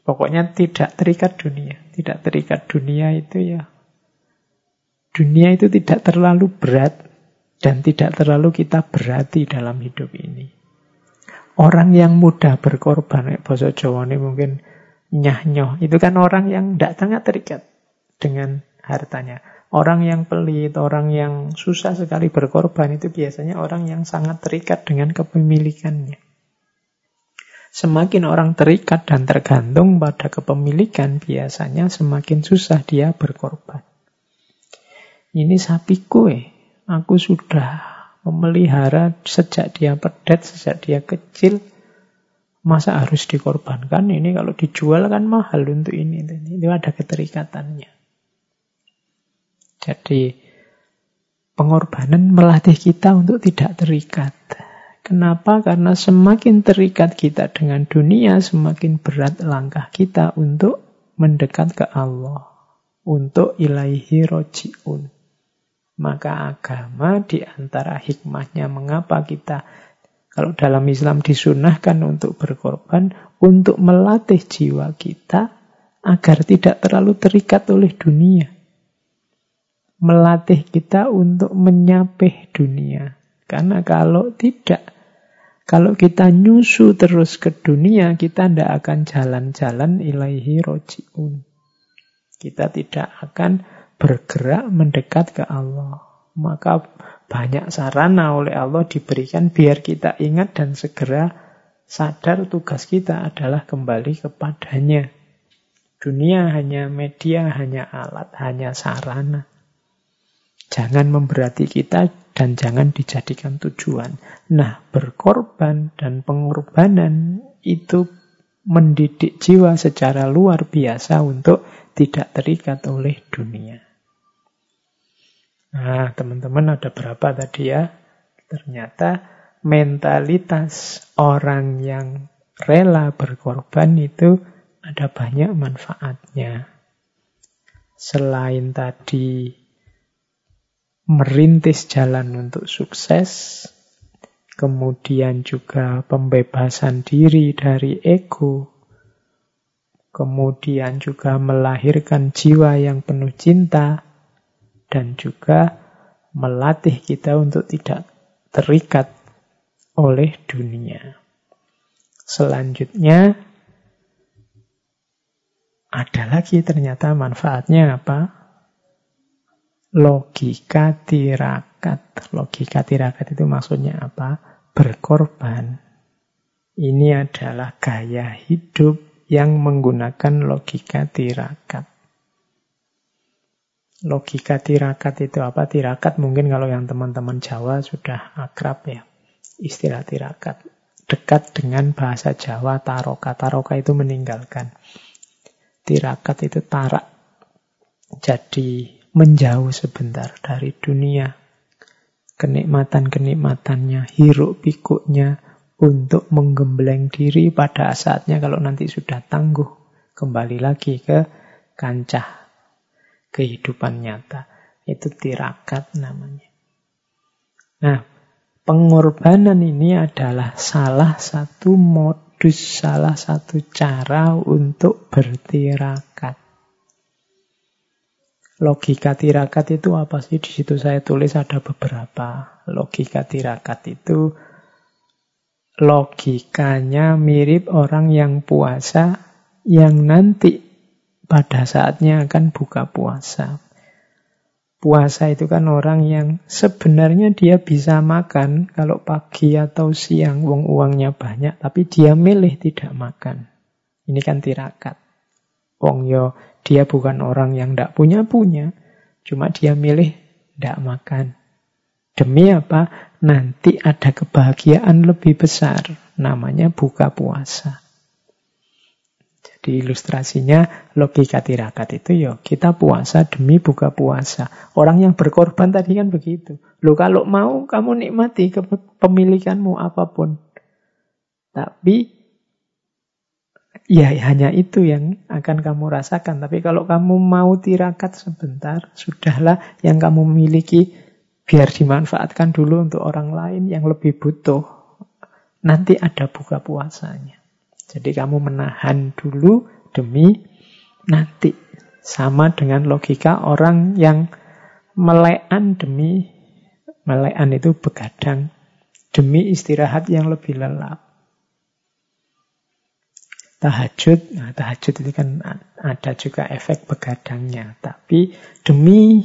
Pokoknya tidak terikat dunia. Tidak terikat dunia itu ya. Dunia itu tidak terlalu berat dan tidak terlalu kita berarti dalam hidup ini. Orang yang mudah berkorban, bahasa Jawa ini mungkin nyah itu kan orang yang tidak sangat terikat dengan hartanya. Orang yang pelit, orang yang susah sekali berkorban itu biasanya orang yang sangat terikat dengan kepemilikannya. Semakin orang terikat dan tergantung pada kepemilikan, biasanya semakin susah dia berkorban. Ini sapiku eh. Aku sudah memelihara sejak dia pedet, sejak dia kecil. Masa harus dikorbankan? Ini kalau dijual kan mahal untuk ini. Ini ada keterikatannya. Jadi pengorbanan melatih kita untuk tidak terikat. Kenapa? Karena semakin terikat kita dengan dunia, semakin berat langkah kita untuk mendekat ke Allah. Untuk ilaihi roji'un. Maka agama di antara hikmahnya mengapa kita kalau dalam Islam disunahkan untuk berkorban, untuk melatih jiwa kita agar tidak terlalu terikat oleh dunia. Melatih kita untuk menyapih dunia. Karena kalau tidak, kalau kita nyusu terus ke dunia, kita tidak akan jalan-jalan ilaihi roji'un. Kita tidak akan bergerak mendekat ke Allah. Maka banyak sarana oleh Allah diberikan biar kita ingat dan segera sadar tugas kita adalah kembali kepadanya. Dunia hanya media, hanya alat, hanya sarana. Jangan memberati kita dan jangan dijadikan tujuan. Nah, berkorban dan pengorbanan itu mendidik jiwa secara luar biasa untuk tidak terikat oleh dunia. Nah, teman-teman ada berapa tadi ya? Ternyata mentalitas orang yang rela berkorban itu ada banyak manfaatnya. Selain tadi merintis jalan untuk sukses, kemudian juga pembebasan diri dari ego, kemudian juga melahirkan jiwa yang penuh cinta, dan juga melatih kita untuk tidak terikat oleh dunia. Selanjutnya, ada lagi ternyata manfaatnya apa? Logika tirakat. Logika tirakat itu maksudnya apa? Berkorban. Ini adalah gaya hidup yang menggunakan logika tirakat. Logika tirakat itu apa? Tirakat mungkin kalau yang teman-teman Jawa sudah akrab ya. Istilah tirakat. Dekat dengan bahasa Jawa taroka. Taroka itu meninggalkan. Tirakat itu tarak. Jadi menjauh sebentar dari dunia. Kenikmatan-kenikmatannya, hiruk pikuknya untuk menggembleng diri pada saatnya kalau nanti sudah tangguh. Kembali lagi ke kancah kehidupan nyata. Itu tirakat namanya. Nah, pengorbanan ini adalah salah satu mod modus, salah satu cara untuk bertirakat. Logika tirakat itu apa sih? Di situ saya tulis ada beberapa. Logika tirakat itu logikanya mirip orang yang puasa yang nanti pada saatnya akan buka puasa. Puasa itu kan orang yang sebenarnya dia bisa makan kalau pagi atau siang uang uangnya banyak, tapi dia milih tidak makan. Ini kan tirakat. Wong yo dia bukan orang yang tidak punya punya, cuma dia milih tidak makan. Demi apa? Nanti ada kebahagiaan lebih besar, namanya buka puasa. Di ilustrasinya logika tirakat itu ya kita puasa demi buka puasa. Orang yang berkorban tadi kan begitu. Lo kalau mau kamu nikmati kepemilikanmu apa pun. Tapi ya hanya itu yang akan kamu rasakan. Tapi kalau kamu mau tirakat sebentar, sudahlah yang kamu miliki biar dimanfaatkan dulu untuk orang lain yang lebih butuh. Nanti ada buka puasanya. Jadi kamu menahan dulu demi nanti. Sama dengan logika orang yang melean demi melean itu begadang demi istirahat yang lebih lelap. Tahajud, nah tahajud itu kan ada juga efek begadangnya, tapi demi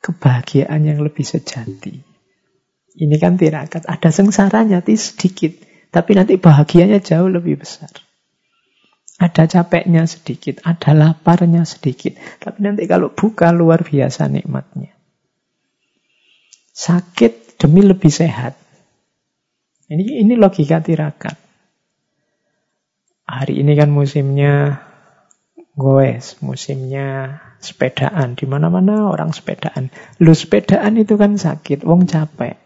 kebahagiaan yang lebih sejati. Ini kan tirakat, ada sengsaranya, sedikit. Tapi nanti bahagianya jauh lebih besar. Ada capeknya sedikit, ada laparnya sedikit. Tapi nanti kalau buka luar biasa nikmatnya. Sakit demi lebih sehat. Ini ini logika tirakat. Hari ini kan musimnya goes, musimnya sepedaan. Di mana-mana orang sepedaan. Lu sepedaan itu kan sakit, wong capek.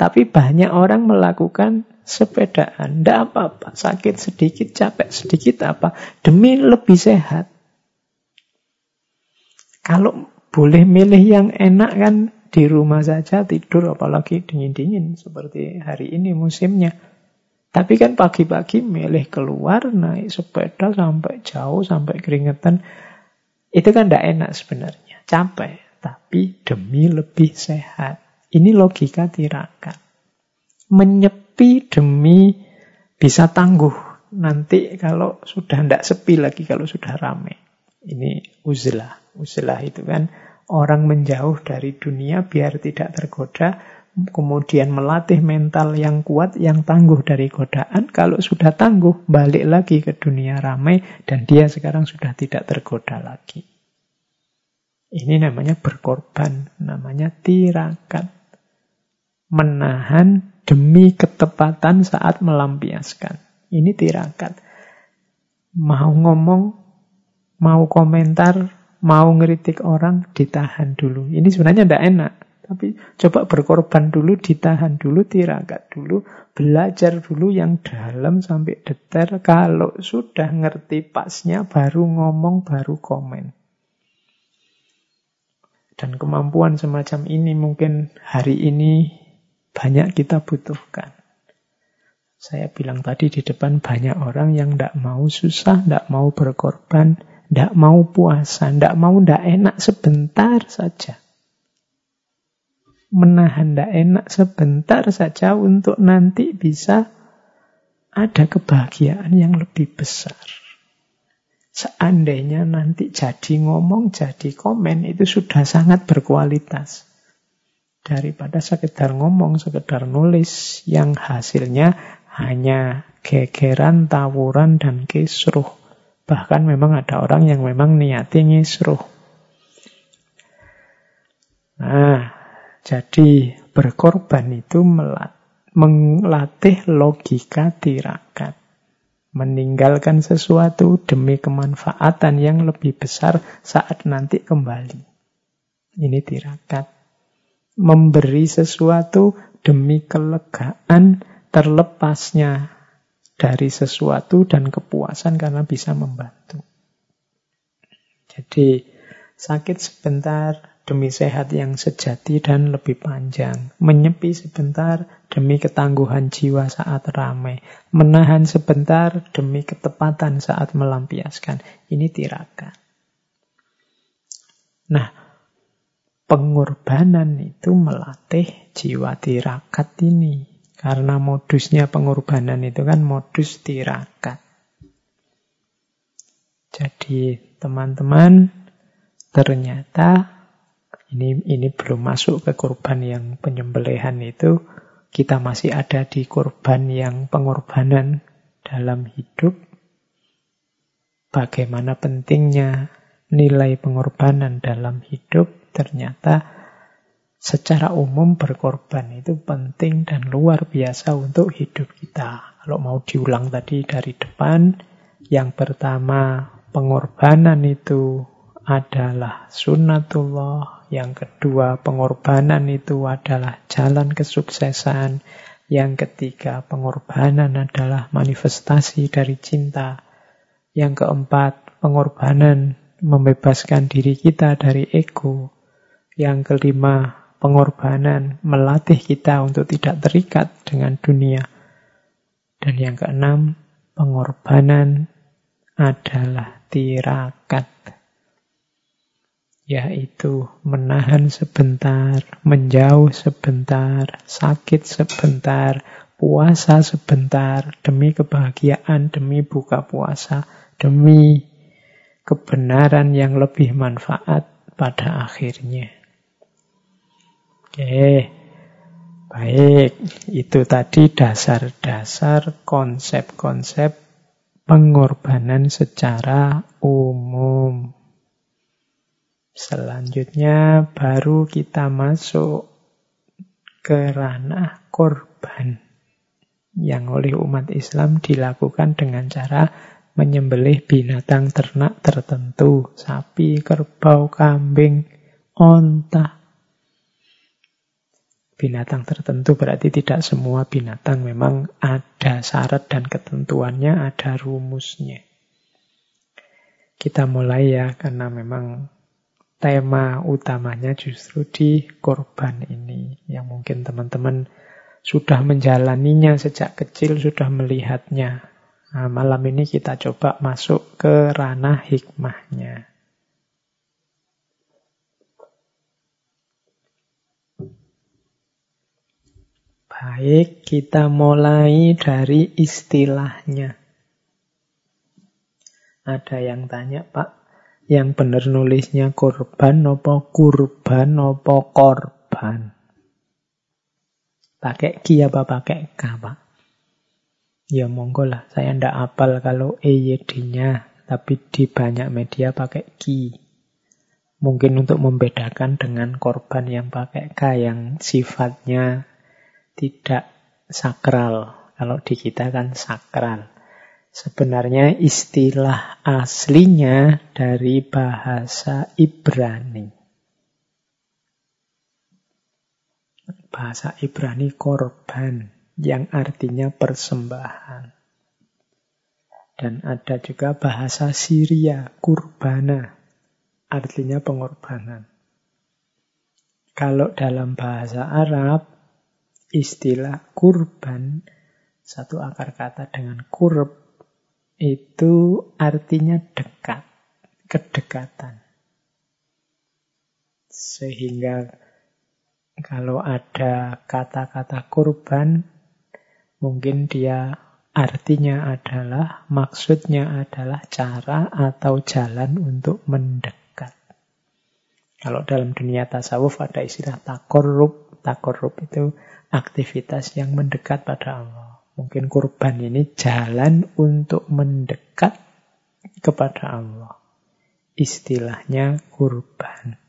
Tapi banyak orang melakukan sepedaan. Tidak apa-apa. Sakit sedikit, capek sedikit apa. Demi lebih sehat. Kalau boleh milih yang enak kan di rumah saja tidur apalagi dingin-dingin seperti hari ini musimnya. Tapi kan pagi-pagi milih keluar naik sepeda sampai jauh sampai keringetan. Itu kan tidak enak sebenarnya. Capek. Tapi demi lebih sehat. Ini logika tirakat. Menyep sepi demi bisa tangguh nanti kalau sudah tidak sepi lagi kalau sudah ramai. Ini uzlah. Uzlah itu kan orang menjauh dari dunia biar tidak tergoda, kemudian melatih mental yang kuat, yang tangguh dari godaan. Kalau sudah tangguh, balik lagi ke dunia ramai dan dia sekarang sudah tidak tergoda lagi. Ini namanya berkorban, namanya tirakat. Menahan demi ketepatan saat melampiaskan. Ini tirakat. Mau ngomong, mau komentar, mau ngeritik orang, ditahan dulu. Ini sebenarnya tidak enak. Tapi coba berkorban dulu, ditahan dulu, tirakat dulu, belajar dulu yang dalam sampai detail. Kalau sudah ngerti pasnya, baru ngomong, baru komen. Dan kemampuan semacam ini mungkin hari ini banyak kita butuhkan. Saya bilang tadi di depan banyak orang yang tidak mau susah, tidak mau berkorban, tidak mau puasa, tidak mau tidak enak sebentar saja. Menahan tidak enak sebentar saja untuk nanti bisa ada kebahagiaan yang lebih besar. Seandainya nanti jadi ngomong, jadi komen, itu sudah sangat berkualitas. Daripada sekedar ngomong, sekedar nulis, yang hasilnya hanya gegeran, tawuran, dan kisruh. Bahkan memang ada orang yang memang niati ngisruh. Nah, jadi berkorban itu melatih logika tirakat. Meninggalkan sesuatu demi kemanfaatan yang lebih besar saat nanti kembali. Ini tirakat. Memberi sesuatu demi kelegaan terlepasnya dari sesuatu dan kepuasan karena bisa membantu. Jadi sakit sebentar demi sehat yang sejati dan lebih panjang. Menyepi sebentar demi ketangguhan jiwa saat ramai. Menahan sebentar demi ketepatan saat melampiaskan. Ini tirakat. Nah, pengorbanan itu melatih jiwa tirakat ini. Karena modusnya pengorbanan itu kan modus tirakat. Jadi teman-teman ternyata ini ini belum masuk ke korban yang penyembelihan itu kita masih ada di korban yang pengorbanan dalam hidup. Bagaimana pentingnya nilai pengorbanan dalam hidup ternyata secara umum berkorban itu penting dan luar biasa untuk hidup kita. Kalau mau diulang tadi dari depan, yang pertama pengorbanan itu adalah sunnatullah. Yang kedua pengorbanan itu adalah jalan kesuksesan. Yang ketiga pengorbanan adalah manifestasi dari cinta. Yang keempat pengorbanan membebaskan diri kita dari ego. Yang kelima pengorbanan melatih kita untuk tidak terikat dengan dunia. Dan yang keenam, pengorbanan adalah tirakat. Yaitu menahan sebentar, menjauh sebentar, sakit sebentar, puasa sebentar, demi kebahagiaan, demi buka puasa, demi kebenaran yang lebih manfaat pada akhirnya. Oke, baik. Itu tadi dasar-dasar konsep-konsep pengorbanan secara umum. Selanjutnya baru kita masuk ke ranah korban yang oleh umat Islam dilakukan dengan cara menyembelih binatang ternak tertentu, sapi, kerbau, kambing, onta, binatang tertentu berarti tidak semua binatang memang ada syarat dan ketentuannya, ada rumusnya. Kita mulai ya karena memang tema utamanya justru di korban ini yang mungkin teman-teman sudah menjalaninya sejak kecil, sudah melihatnya. Nah, malam ini kita coba masuk ke ranah hikmahnya. Baik, kita mulai dari istilahnya. Ada yang tanya, Pak, yang benar nulisnya korban nopo kurban nopo korban? Pakai ki apa pakai k, Pak? Ya monggo lah, saya ndak apal kalau EYD-nya, tapi di banyak media pakai ki. Mungkin untuk membedakan dengan korban yang pakai k yang sifatnya tidak sakral. Kalau di kita kan sakral. Sebenarnya istilah aslinya dari bahasa Ibrani. Bahasa Ibrani korban yang artinya persembahan. Dan ada juga bahasa Syria, kurbana, artinya pengorbanan. Kalau dalam bahasa Arab, istilah kurban satu akar kata dengan kurb itu artinya dekat, kedekatan. Sehingga kalau ada kata-kata kurban, mungkin dia artinya adalah, maksudnya adalah cara atau jalan untuk mendekat. Kalau dalam dunia tasawuf ada istilah takorub. Takorub itu aktivitas yang mendekat pada Allah. Mungkin kurban ini jalan untuk mendekat kepada Allah. Istilahnya kurban.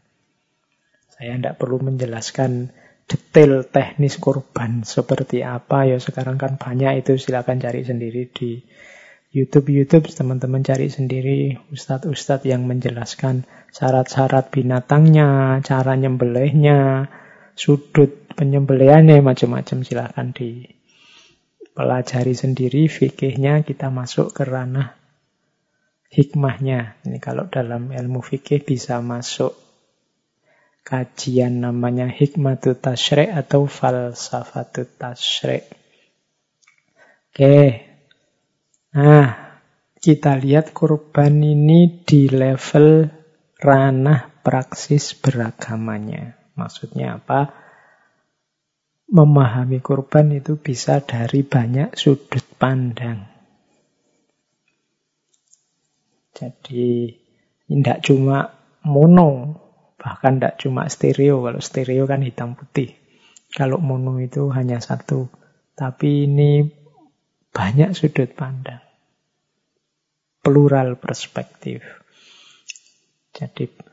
Saya tidak perlu menjelaskan detail teknis kurban seperti apa. Ya sekarang kan banyak itu. Silakan cari sendiri di YouTube. YouTube teman-teman cari sendiri. Ustadz-ustadz yang menjelaskan syarat-syarat binatangnya, cara nyembelihnya, sudut penyembelihannya macam-macam. Silakan di pelajari sendiri fikihnya, kita masuk ke ranah hikmahnya. Ini kalau dalam ilmu fikih bisa masuk kajian namanya hikmatut tasyri' atau falsafatut tasyri'. Oke. Nah, kita lihat kurban ini di level ranah praksis beragamanya. Maksudnya apa? Memahami kurban itu bisa dari banyak sudut pandang. Jadi tidak cuma mono, bahkan tidak cuma stereo. Kalau stereo kan hitam putih. Kalau mono itu hanya satu. Tapi ini banyak sudut pandang. Plural perspektif. Jadi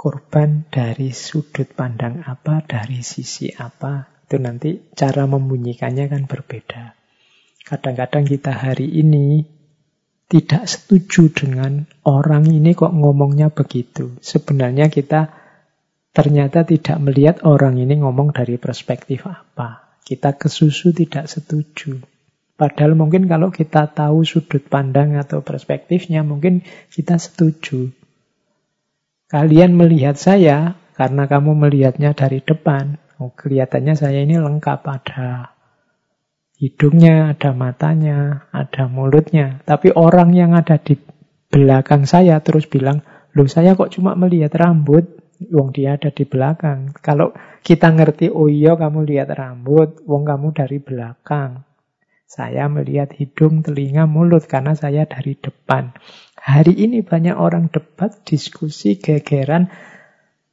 korban dari sudut pandang apa, dari sisi apa, itu nanti cara membunyikannya kan berbeda. Kadang-kadang kita hari ini tidak setuju dengan orang ini kok ngomongnya begitu. Sebenarnya kita ternyata tidak melihat orang ini ngomong dari perspektif apa. Kita kesusu tidak setuju. Padahal mungkin kalau kita tahu sudut pandang atau perspektifnya, mungkin kita setuju. Kalian melihat saya karena kamu melihatnya dari depan. Oh, kelihatannya saya ini lengkap ada hidungnya, ada matanya, ada mulutnya. Tapi orang yang ada di belakang saya terus bilang, loh saya kok cuma melihat rambut, wong dia ada di belakang. Kalau kita ngerti, oh iya kamu lihat rambut, wong kamu dari belakang. Saya melihat hidung, telinga, mulut karena saya dari depan. Hari ini banyak orang debat, diskusi, gegeran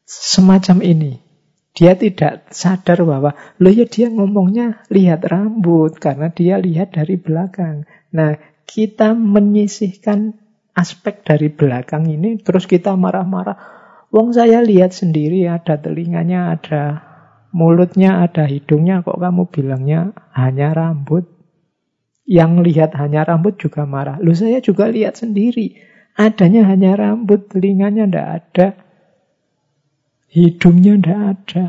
semacam ini. Dia tidak sadar bahwa, lo ya dia ngomongnya lihat rambut, karena dia lihat dari belakang. Nah, kita menyisihkan aspek dari belakang ini, terus kita marah-marah. Wong saya lihat sendiri, ada telinganya, ada mulutnya, ada hidungnya, kok kamu bilangnya hanya rambut? Yang lihat hanya rambut juga marah. Lu saya juga lihat sendiri. Adanya hanya rambut, telinganya ndak ada. Hidungnya ndak ada.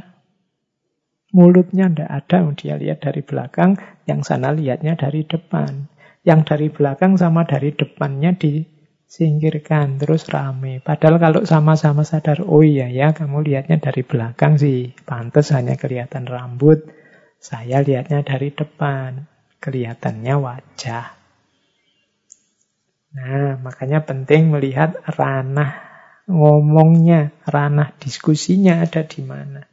Mulutnya ndak ada. Dia lihat dari belakang, yang sana lihatnya dari depan. Yang dari belakang sama dari depannya disingkirkan, terus rame. Padahal kalau sama-sama sadar, oh iya ya, kamu lihatnya dari belakang sih. Pantes hanya kelihatan rambut. Saya lihatnya dari depan kelihatannya wajah. Nah, makanya penting melihat ranah ngomongnya, ranah diskusinya ada di mana.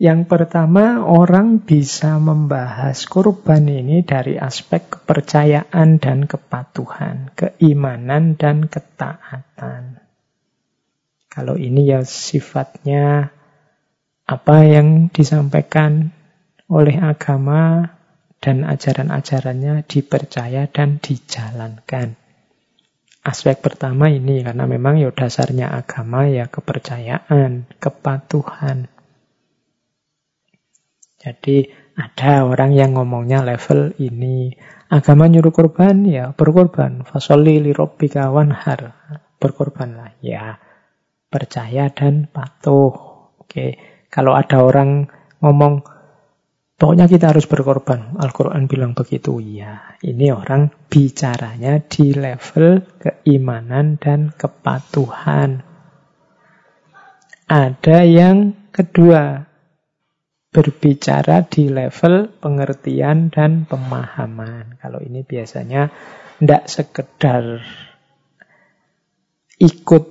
Yang pertama, orang bisa membahas kurban ini dari aspek kepercayaan dan kepatuhan, keimanan dan ketaatan. Kalau ini ya sifatnya apa yang disampaikan oleh agama dan ajaran-ajarannya dipercaya dan dijalankan. Aspek pertama ini karena memang ya dasarnya agama ya kepercayaan, kepatuhan. Jadi ada orang yang ngomongnya level ini. Agama nyuruh korban ya berkorban. Fasoli li robbika wanhar. Berkorbanlah. Ya percaya dan patuh. Oke. Kalau ada orang ngomong Pokoknya kita harus berkorban. Al-Quran bilang begitu. Ya, ini orang bicaranya di level keimanan dan kepatuhan. Ada yang kedua. berbicara di level pengertian dan pemahaman. Kalau ini biasanya tidak sekedar ikut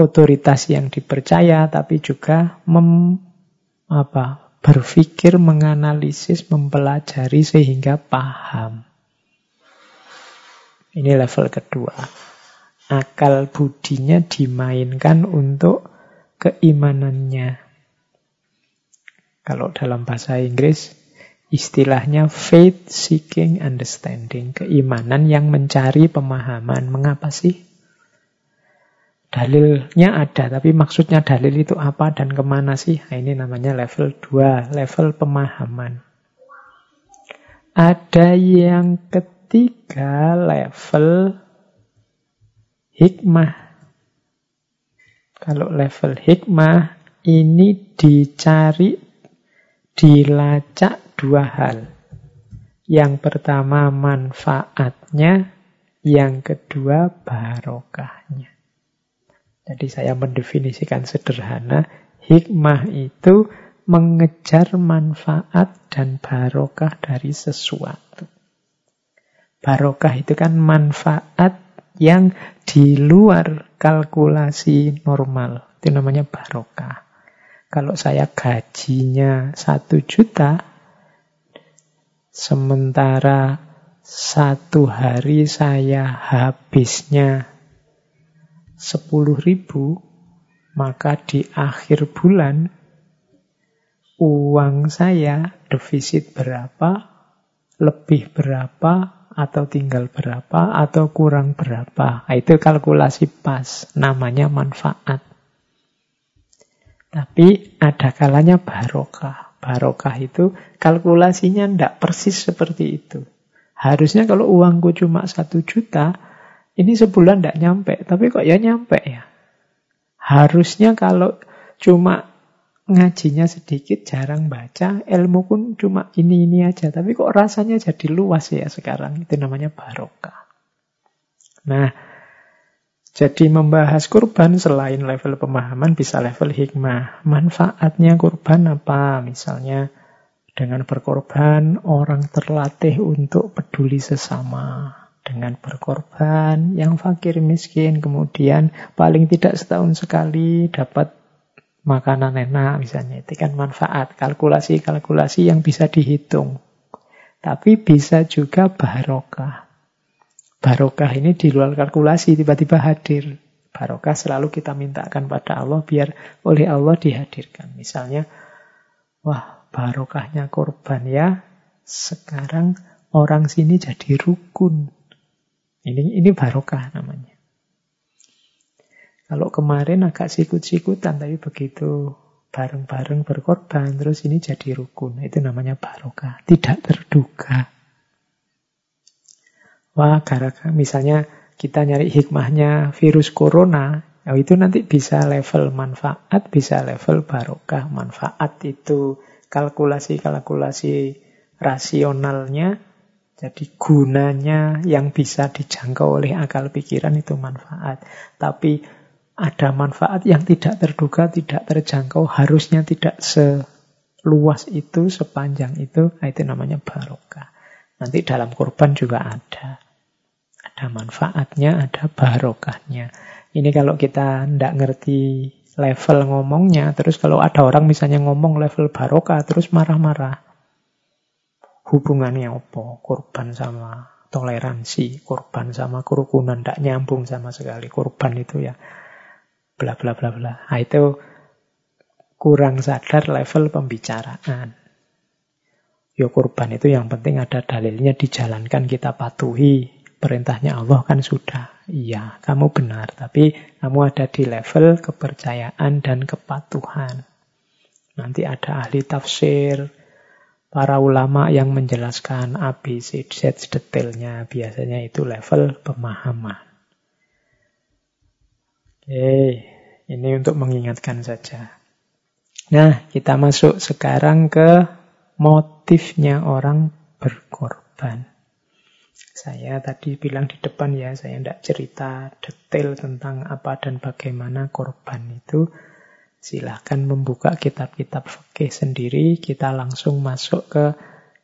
otoritas yang dipercaya, tapi juga mem, apa, berpikir, menganalisis, mempelajari sehingga paham. Ini level kedua. Akal budinya dimainkan untuk keimanannya. Kalau dalam bahasa Inggris, istilahnya faith seeking understanding. Keimanan yang mencari pemahaman. Mengapa sih? Dalilnya ada, tapi maksudnya dalil itu apa dan ke mana sih? Nah, ini namanya level 2, level pemahaman. Ada yang ketiga Tiga level hikmah. Kalau level hikmah ini dicari, dilacak dua hal. Yang pertama manfaatnya, yang kedua barokahnya. Jadi saya mendefinisikan sederhana, hikmah itu mengejar manfaat dan barokah dari sesuatu. Barokah itu kan manfaat yang di luar kalkulasi normal. Itu namanya barokah. Kalau saya gajinya satu juta, sementara satu hari saya habisnya sepuluh ribu, maka di akhir bulan uang saya defisit berapa, lebih berapa, atau tinggal berapa, atau kurang berapa. Nah, itu kalkulasi pas, namanya manfaat. Tapi ada kalanya barokah. Barokah itu kalkulasinya tidak persis seperti itu. Harusnya kalau uangku cuma satu juta, ini sebulan tidak nyampe. Tapi kok ya nyampe ya? Harusnya kalau cuma ngajinya sedikit, jarang baca, ilmu pun cuma ini-ini aja. Tapi kok rasanya jadi luas ya sekarang. Itu namanya barokah. Nah, jadi membahas kurban selain level pemahaman bisa level hikmah. Manfaatnya kurban apa? Misalnya dengan berkorban orang terlatih untuk peduli sesama. Dengan berkorban yang fakir miskin kemudian paling tidak setahun sekali dapat makanan enak misalnya. Itu kan manfaat, kalkulasi-kalkulasi yang bisa dihitung. Tapi bisa juga barokah. Barokah ini di luar kalkulasi tiba-tiba hadir. Barokah selalu kita mintakan pada Allah biar oleh Allah dihadirkan. Misalnya, wah barokahnya korban ya, sekarang orang sini jadi rukun. Ini ini barokah namanya. Kalau kemarin agak sikut-sikutan, tapi begitu bareng-bareng berkorban, terus ini jadi rukun. Itu namanya barokah. Tidak terduga. Wah, gara misalnya kita nyari hikmahnya virus corona, ya itu nanti bisa level manfaat, bisa level barokah. Manfaat itu kalkulasi-kalkulasi rasionalnya, jadi gunanya yang bisa dijangkau oleh akal pikiran itu manfaat. Tapi ada manfaat yang tidak terduga, tidak terjangkau, harusnya tidak seluas itu, sepanjang itu, nah itu namanya barokah. Nanti dalam kurban juga ada. Ada manfaatnya, ada barokahnya. Ini kalau kita tidak ngerti level ngomongnya, terus kalau ada orang misalnya ngomong level barokah, terus marah-marah. Hubungannya apa? Kurban sama toleransi, kurban sama kerukunan, tidak nyambung sama sekali. Kurban itu ya bla bla bla bla. Nah, itu kurang sadar level pembicaraan. Yo kurban itu yang penting ada dalilnya dijalankan kita patuhi. Perintahnya Allah kan sudah. Iya, kamu benar. Tapi kamu ada di level kepercayaan dan kepatuhan. Nanti ada ahli tafsir, para ulama yang menjelaskan A, B, C, Z detailnya. Biasanya itu level pemahaman. Oke, ini untuk mengingatkan saja. Nah, kita masuk sekarang ke motifnya orang berkorban. Saya tadi bilang di depan ya, saya tidak cerita detail tentang apa dan bagaimana korban itu. Silahkan membuka kitab-kitab fikih sendiri, kita langsung masuk ke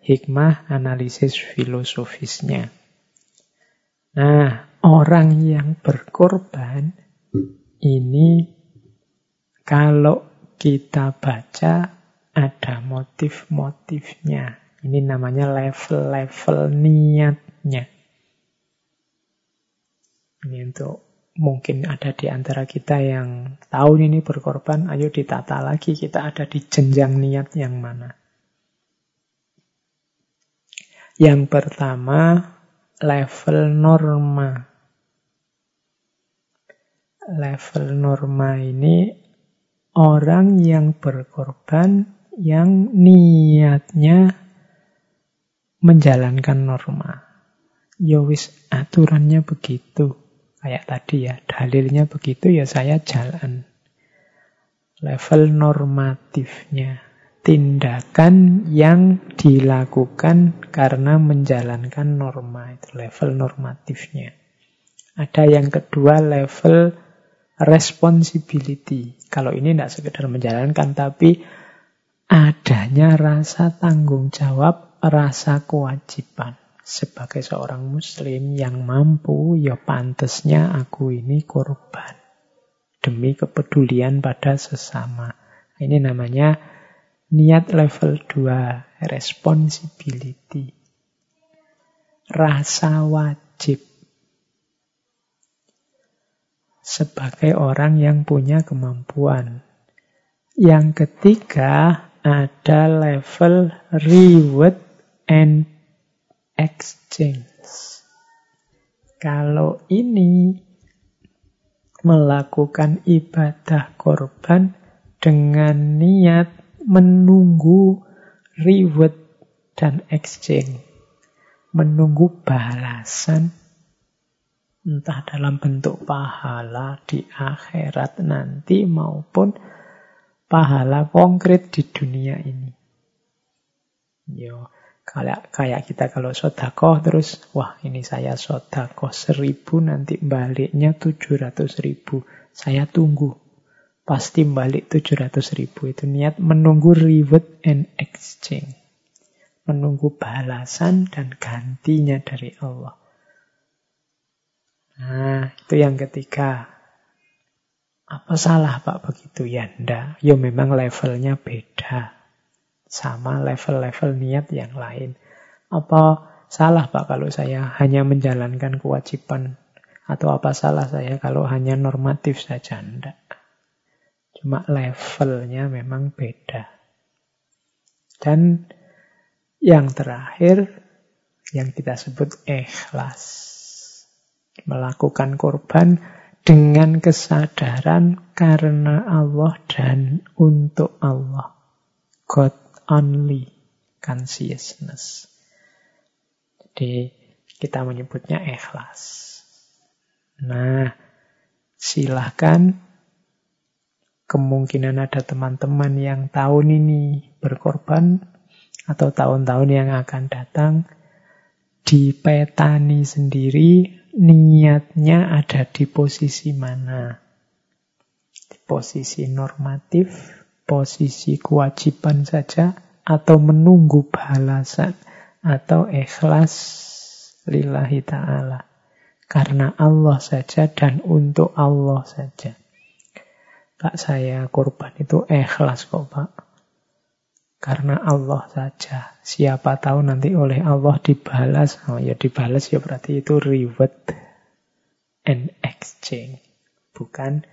hikmah analisis filosofisnya. Nah, orang yang berkorban ini kalau kita baca ada motif-motifnya. Ini namanya level-level niatnya. Ini untuk mungkin ada di antara kita yang tahu ini berkorban, ayo ditata lagi kita ada di jenjang niat yang mana. Yang pertama, level norma. Level norma ini orang yang berkorban yang niatnya menjalankan norma. Yowis ya aturannya begitu. Kayak tadi ya, dalilnya begitu ya saya jalan. Level normatifnya. Tindakan yang dilakukan karena menjalankan norma. Itu level normatifnya. Ada yang kedua level responsibility. Kalau ini tidak sekedar menjalankan, tapi adanya rasa tanggung jawab, rasa kewajiban sebagai seorang muslim yang mampu, ya pantesnya aku ini korban. Demi kepedulian pada sesama. Ini namanya niat level 2, responsibility. Rasa wajib. Sebagai orang yang punya kemampuan. Yang ketiga ada level reward and exchange. Kalau ini melakukan ibadah korban dengan niat menunggu reward dan exchange. Menunggu balasan entah dalam bentuk pahala di akhirat nanti maupun pahala konkret di dunia ini. Yo, Kayak, kayak kita kalau sodakoh terus, wah ini saya sodakoh seribu, nanti baliknya tujuh ratus ribu. Saya tunggu. Pasti balik tujuh ratus ribu. Itu niat menunggu reward and exchange. Menunggu balasan dan gantinya dari Allah. Nah, itu yang ketiga. Apa salah Pak begitu? Ya enggak. Ya memang levelnya beda sama level-level niat yang lain. Apa salah Pak kalau saya hanya menjalankan kewajiban? Atau apa salah saya kalau hanya normatif saja? Enggak. Cuma levelnya memang beda. Dan yang terakhir, yang kita sebut ikhlas. Melakukan korban dengan kesadaran karena Allah dan untuk Allah. God only consciousness. Jadi kita menyebutnya ikhlas. Nah, silahkan kemungkinan ada teman-teman yang tahun ini berkorban atau tahun-tahun yang akan datang dipetani sendiri niatnya ada di posisi mana. Di posisi normatif posisi kewajiban saja atau menunggu balasan atau ikhlas lillahi ta'ala. Karena Allah saja dan untuk Allah saja. Pak saya korban itu ikhlas kok Pak. Karena Allah saja. Siapa tahu nanti oleh Allah dibalas. Oh ya dibalas ya berarti itu reward and exchange. Bukan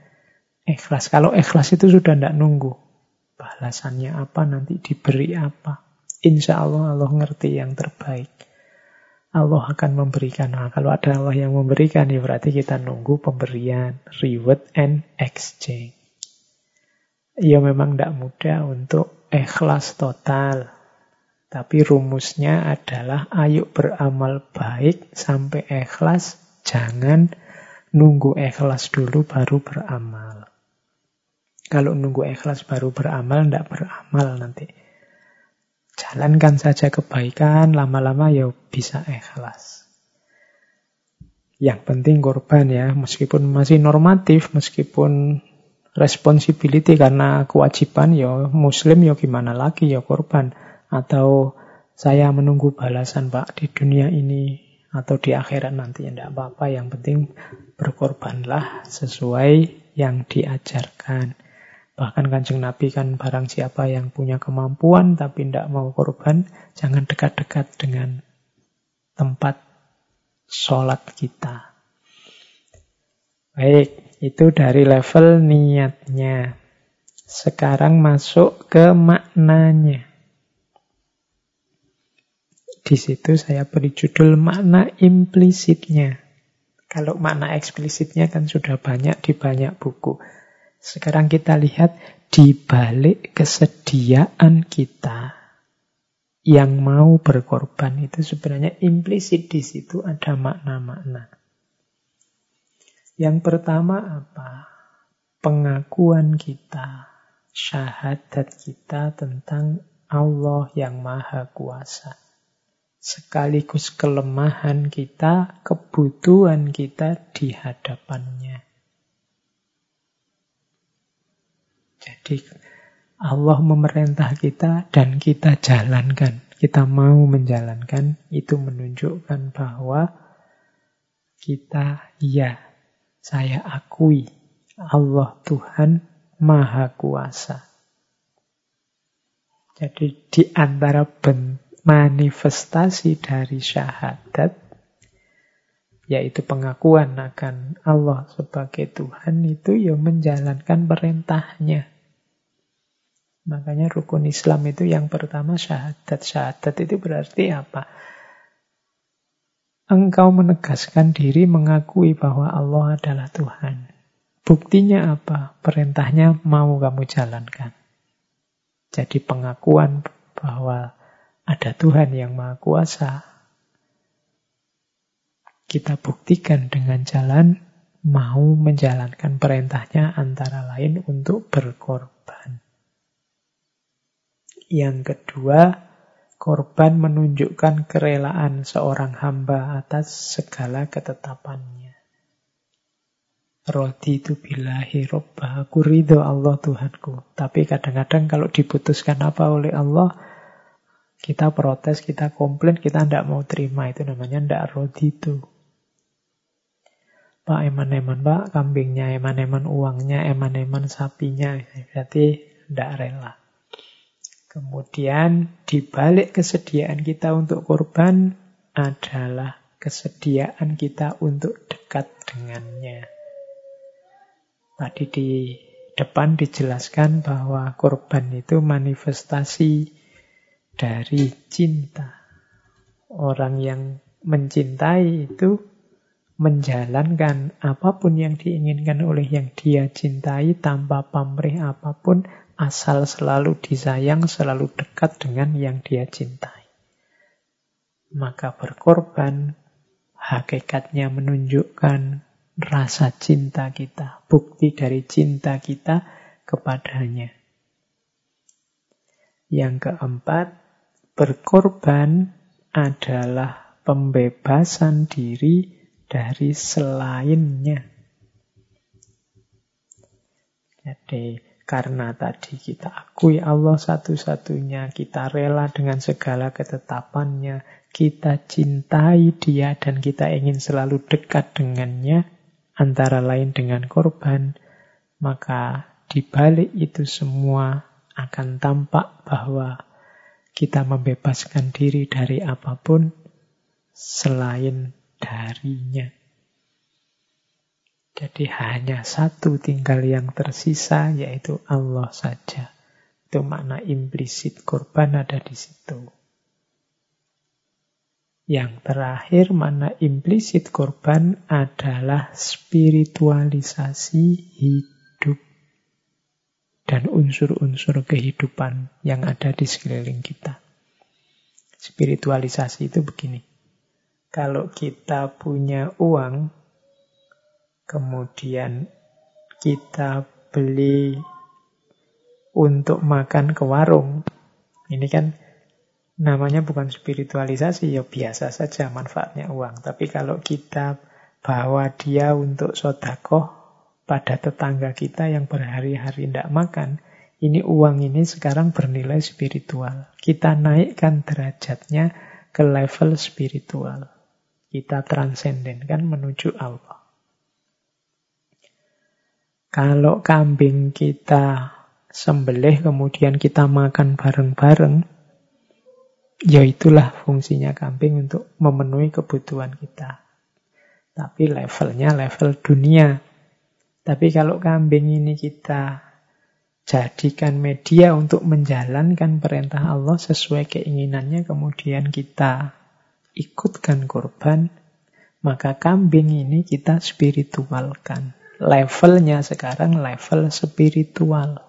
ikhlas. Kalau ikhlas itu sudah tidak nunggu. Balasannya apa, nanti diberi apa. Insya Allah Allah ngerti yang terbaik. Allah akan memberikan. Nah, kalau ada Allah yang memberikan, ya berarti kita nunggu pemberian, reward and exchange. Ya memang tidak mudah untuk ikhlas total. Tapi rumusnya adalah ayo beramal baik sampai ikhlas. Jangan nunggu ikhlas dulu baru beramal. Kalau nunggu ikhlas baru beramal, tidak beramal nanti. Jalankan saja kebaikan, lama-lama ya bisa ikhlas. Yang penting korban ya, meskipun masih normatif, meskipun responsibility karena kewajiban ya muslim ya gimana lagi ya korban atau saya menunggu balasan Pak di dunia ini atau di akhirat nanti ya tidak apa-apa yang penting berkorbanlah sesuai yang diajarkan bahkan kanjeng Nabi kan barang siapa yang punya kemampuan tapi tidak mau korban jangan dekat-dekat dengan tempat sholat kita baik itu dari level niatnya. Sekarang masuk ke maknanya. Di situ saya beri judul makna implisitnya. Kalau makna eksplisitnya kan sudah banyak di banyak buku. Sekarang kita lihat di balik kesediaan kita yang mau berkorban itu sebenarnya implisit di situ ada makna-makna. Yang pertama apa? Pengakuan kita, syahadat kita tentang Allah yang Maha Kuasa. Sekaligus kelemahan kita, kebutuhan kita di hadapannya. Jadi Allah memerintah kita dan kita jalankan. Kita mau menjalankan, itu menunjukkan bahwa kita ya saya akui Allah Tuhan Maha Kuasa. Jadi di antara manifestasi dari syahadat, yaitu pengakuan akan Allah sebagai Tuhan itu ya menjalankan perintahnya. Makanya rukun Islam itu yang pertama syahadat. Syahadat itu berarti apa? Engkau menegaskan diri mengakui bahwa Allah adalah Tuhan. Buktinya apa? Perintahnya mau kamu jalankan. Jadi pengakuan bahwa ada Tuhan yang Maha Kuasa. Kita buktikan dengan jalan mau menjalankan perintahnya antara lain untuk berkorban. Yang kedua, Korban menunjukkan kerelaan seorang hamba atas segala ketetapannya. Rodi itu bilahi robbah. Aku ridho Allah Tuhanku. Tapi kadang-kadang kalau diputuskan apa oleh Allah, kita protes, kita komplain, kita tidak mau terima. Itu namanya tidak rodi itu. Pak eman-eman, Pak kambingnya, eman-eman uangnya, eman-eman sapinya. Berarti tidak rela. Kemudian di balik kesediaan kita untuk korban adalah kesediaan kita untuk dekat dengannya. Tadi di depan dijelaskan bahwa korban itu manifestasi dari cinta. Orang yang mencintai itu menjalankan apa pun yang diinginkan oleh yang dia cintai tanpa pamrih apa pun asal selalu disayang, selalu dekat dengan yang dia cintai. Maka berkorban hakikatnya menunjukkan rasa cinta kita, bukti dari cinta kita kepadanya. Yang keempat, berkorban adalah pembebasan diri dari selainnya. Jadi karena tadi kita akui Allah satu-satunya, kita rela dengan segala ketetapannya, kita cintai dia dan kita ingin selalu dekat dengannya, antara lain dengan korban, maka di balik itu semua akan tampak bahwa kita membebaskan diri dari apa pun selain darinya. Jadi hanya satu tinggal yang tersisa yaitu Allah saja. Itu makna implisit korban ada di situ. Yang terakhir makna implisit korban adalah spiritualisasi hidup dan unsur-unsur kehidupan yang ada di sekeliling kita. Spiritualisasi itu begini. Kalau kita punya uang, kemudian kita beli untuk makan ke warung, ini kan namanya bukan spiritualisasi, ya biasa saja manfaatnya uang. Tapi kalau kita bawa dia untuk sodakoh, pada tetangga kita yang berhari-hari tidak makan, ini uang ini sekarang bernilai spiritual. Kita naikkan derajatnya ke level spiritual. Kita transendenkan menuju Allah. Kalau kambing kita sembelih kemudian kita makan bareng-bareng, ya itulah fungsinya kambing untuk memenuhi kebutuhan kita. Tapi levelnya level dunia. Tapi kalau kambing ini kita jadikan media untuk menjalankan perintah Allah sesuai keinginannya, kemudian kita ikutkan korban, maka kambing ini kita spiritualkan. Levelnya sekarang level spiritual.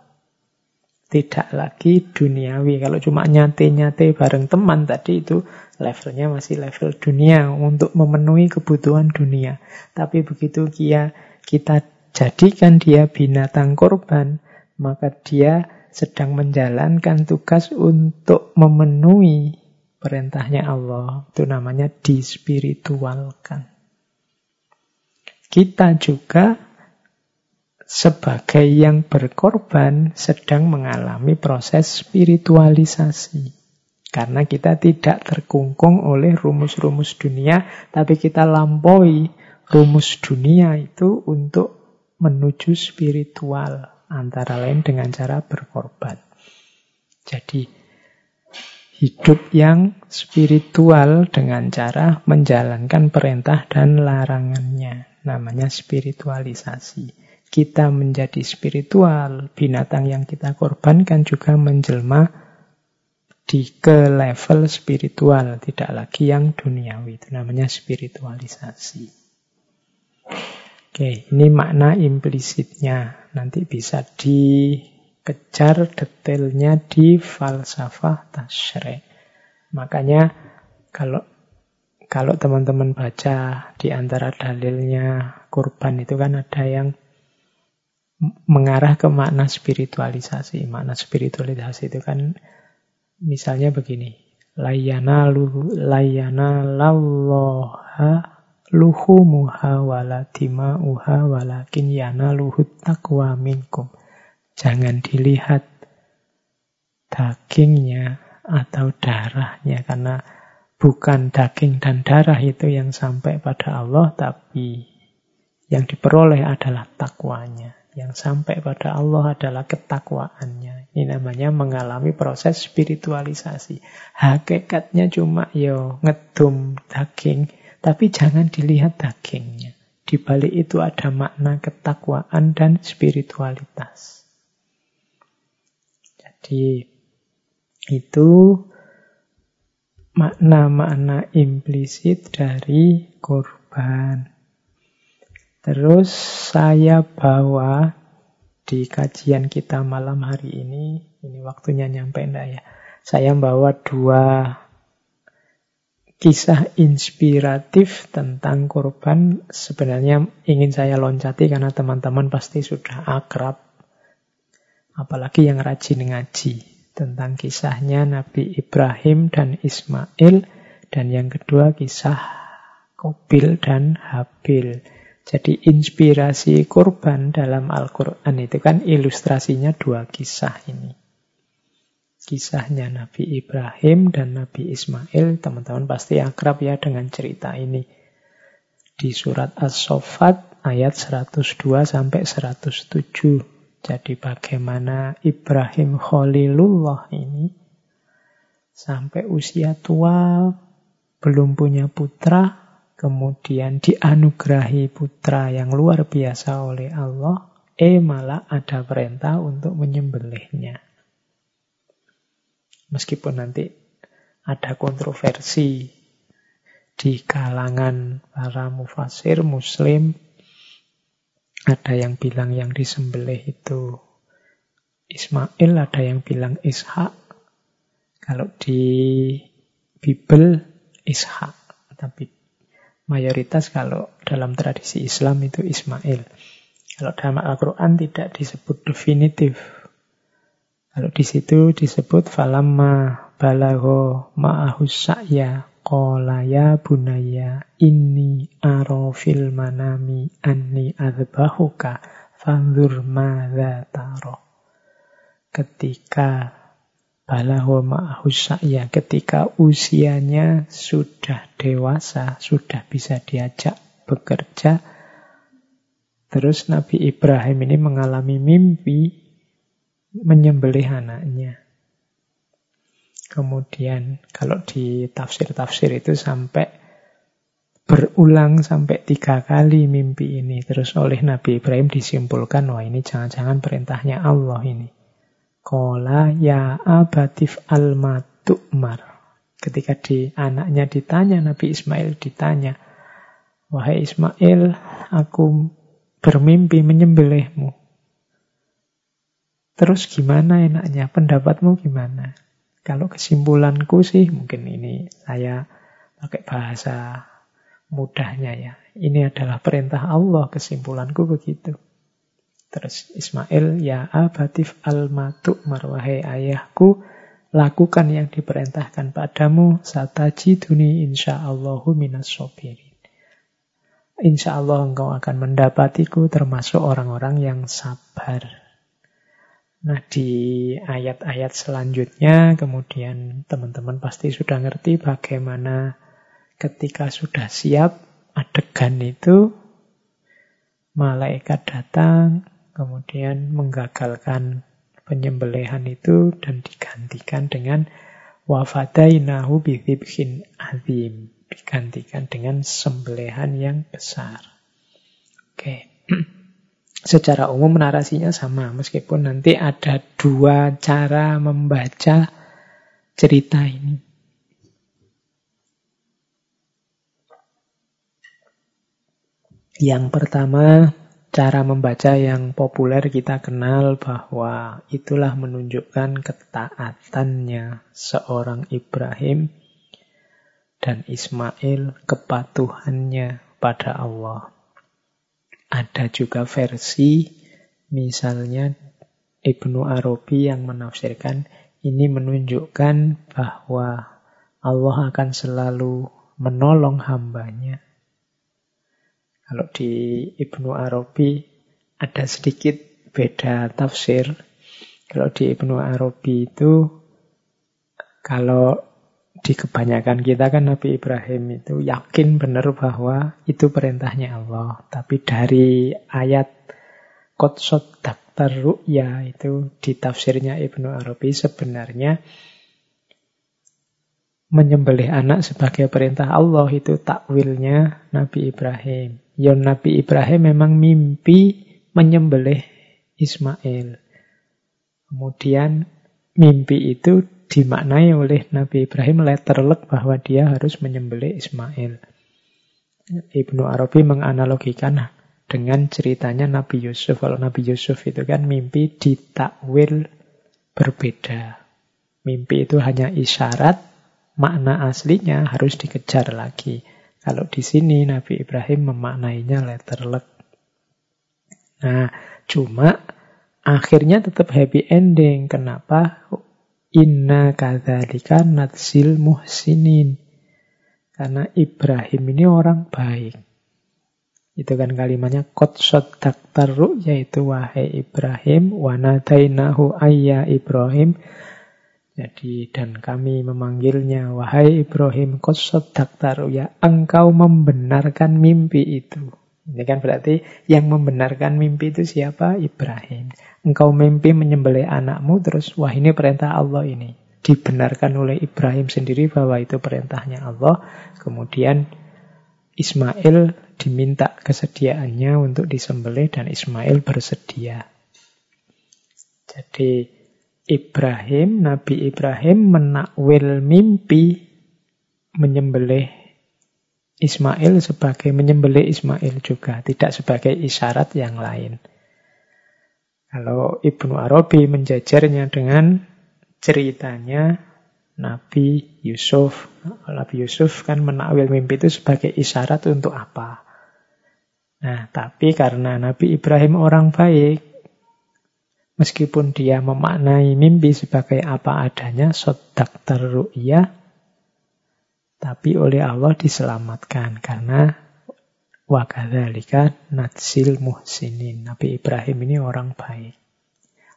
Tidak lagi duniawi. Kalau cuma nyate-nyate bareng teman tadi itu levelnya masih level dunia untuk memenuhi kebutuhan dunia. Tapi begitu kia kita jadikan dia binatang korban, maka dia sedang menjalankan tugas untuk memenuhi perintahnya Allah. Itu namanya dispiritualkan. Kita juga sebagai yang berkorban sedang mengalami proses spiritualisasi. Karena kita tidak terkungkung oleh rumus-rumus dunia, tapi kita lampaui rumus dunia itu untuk menuju spiritual, antara lain dengan cara berkorban. Jadi, hidup yang spiritual dengan cara menjalankan perintah dan larangannya. Namanya spiritualisasi. Kita menjadi spiritual, binatang yang kita korbankan juga menjelma di ke level spiritual, tidak lagi yang duniawi. Itu namanya spiritualisasi. Oke, ini makna implisitnya. Nanti bisa dikejar detailnya di falsafah tasyrek. Makanya kalau kalau teman-teman baca di antara dalilnya kurban itu kan ada yang mengarah ke makna spiritualisasi. Makna spiritualisasi itu kan misalnya begini. Layana lu layana lalloha luhumuha wala dima'uha walakin yana luhut taqwa minkum. Jangan dilihat dagingnya atau darahnya karena bukan daging dan darah itu yang sampai pada Allah tapi yang diperoleh adalah takwanya. Yang sampai pada Allah adalah ketakwaannya. Ini namanya mengalami proses spiritualisasi. Hakikatnya cuma yo ngedum daging, tapi jangan dilihat dagingnya. Di balik itu ada makna ketakwaan dan spiritualitas. Jadi itu makna-makna implisit dari korban. Terus saya bawa di kajian kita malam hari ini, ini waktunya nyampe enggak ya? Saya bawa dua kisah inspiratif tentang korban sebenarnya ingin saya loncati karena teman-teman pasti sudah akrab. Apalagi yang rajin ngaji tentang kisahnya Nabi Ibrahim dan Ismail dan yang kedua kisah Kobil dan Habil. Jadi inspirasi korban dalam Al-Quran itu kan ilustrasinya dua kisah ini kisahnya Nabi Ibrahim dan Nabi Ismail. Teman-teman pasti akrab ya dengan cerita ini. Di surat As-Sofat ayat 102 sampai 107. Jadi bagaimana Ibrahim Khalilullah ini sampai usia tua belum punya putra, kemudian dianugerahi putra yang luar biasa oleh Allah, eh malah ada perintah untuk menyembelihnya. Meskipun nanti ada kontroversi di kalangan para mufasir muslim, ada yang bilang yang disembelih itu Ismail, ada yang bilang Ishak. Kalau di Bible Ishak, tapi mayoritas kalau dalam tradisi Islam itu Ismail. Kalau dalam Al-Quran tidak disebut definitif kalau di situ disebut falamma balago ma'ahus sa'ya qala ya bunaya inni aro fil manami anni adzbahuka fanzur madza taro. Ketika balahwa ma'ahus ya ketika usianya sudah dewasa, sudah bisa diajak bekerja, terus Nabi Ibrahim ini mengalami mimpi menyembelih anaknya. Kemudian kalau di tafsir-tafsir itu sampai berulang sampai tiga kali mimpi ini. Terus oleh Nabi Ibrahim disimpulkan, wah ini jangan-jangan perintahnya Allah ini. Kola ya abatif al matukmar. Ketika di anaknya ditanya, Nabi Ismail ditanya, Wahai Ismail, aku bermimpi menyembelihmu. Terus gimana enaknya? Pendapatmu gimana? Kalau kesimpulanku sih, mungkin ini saya pakai bahasa mudahnya ya. Ini adalah perintah Allah, kesimpulanku begitu. Terus Ismail, ya abatif al-matuk ayahku, lakukan yang diperintahkan padamu, satajiduni insya'allahu minas sobirin. Insya Allah engkau akan mendapatiku termasuk orang-orang yang sabar. Nah di ayat-ayat selanjutnya kemudian teman-teman pasti sudah ngerti bagaimana ketika sudah siap adegan itu malaikat datang kemudian menggagalkan penyembelihan itu dan digantikan dengan wafadainahu bidhibhin azim. Digantikan dengan sembelihan yang besar. Oke. Secara umum narasinya sama, meskipun nanti ada dua cara membaca cerita ini. Yang pertama, cara membaca yang populer kita kenal bahwa itulah menunjukkan ketaatannya seorang Ibrahim dan Ismail kepatuhannya pada Allah. Ada juga versi misalnya Ibnu Arabi yang menafsirkan ini menunjukkan bahwa Allah akan selalu menolong hambanya kalau di Ibnu Arabi ada sedikit beda tafsir. Kalau di Ibnu Arabi itu kalau di kebanyakan kita kan Nabi Ibrahim itu yakin benar bahwa itu perintahnya Allah. Tapi dari ayat Qotsot Daktar Ru'ya itu di tafsirnya Ibnu Arabi sebenarnya menyembelih anak sebagai perintah Allah itu takwilnya Nabi Ibrahim. Ya Nabi Ibrahim memang mimpi menyembelih Ismail. Kemudian mimpi itu dimaknai oleh Nabi Ibrahim letterlek bahwa dia harus menyembelih Ismail. Ibnu Arabi menganalogikan dengan ceritanya Nabi Yusuf. Kalau Nabi Yusuf itu kan mimpi ditakwil berbeda. Mimpi itu hanya isyarat, makna aslinya harus dikejar lagi. Kalau di sini Nabi Ibrahim memaknainya letterlek. Nah, cuma akhirnya tetap happy ending. Kenapa? Inna kadzalika natsil muhsinin. Karena Ibrahim ini orang baik. Itu kan kalimatnya kot daktaru yaitu wahai Ibrahim wanadainahu ayya Ibrahim jadi dan kami memanggilnya, wahai Ibrahim, daktar ya engkau membenarkan mimpi itu. Ini kan berarti yang membenarkan mimpi itu siapa? Ibrahim. Engkau mimpi menyembelih anakmu, terus wah ini perintah Allah ini. Dibenarkan oleh Ibrahim sendiri bahwa itu perintahnya Allah. Kemudian Ismail diminta kesediaannya untuk disembelih dan Ismail bersedia. Jadi Ibrahim, Nabi Ibrahim menakwil mimpi menyembelih Ismail sebagai menyembelih Ismail juga, tidak sebagai isyarat yang lain. Kalau Ibnu Arabi menjajarnya dengan ceritanya Nabi Yusuf. Nabi Yusuf kan menakwil mimpi itu sebagai isyarat untuk apa? Nah, tapi karena Nabi Ibrahim orang baik, Meskipun dia memaknai mimpi sebagai apa adanya, sodak terru'ya, tapi oleh Allah diselamatkan. Karena Wa kadzalika natsil muhsinin. Nabi Ibrahim ini orang baik.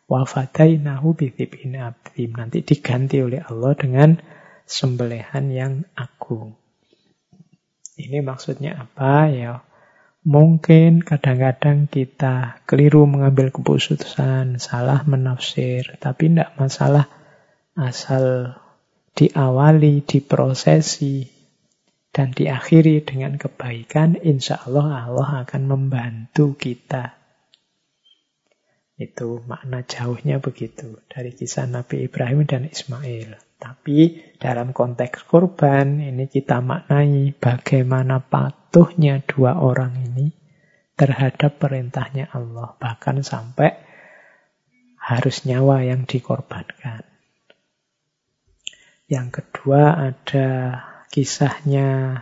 Wa fadainahu bidhibin abdim. Nanti diganti oleh Allah dengan sembelihan yang agung. Ini maksudnya apa ya? Mungkin kadang-kadang kita keliru mengambil keputusan, salah menafsir, tapi tidak masalah asal diawali, diprosesi, dan diakhiri dengan kebaikan, insya Allah Allah akan membantu kita. Itu makna jauhnya begitu dari kisah Nabi Ibrahim dan Ismail. Tapi dalam konteks korban ini kita maknai bagaimana patuhnya dua orang ini terhadap perintahnya Allah. Bahkan sampai harus nyawa yang dikorbankan. Yang kedua ada kisahnya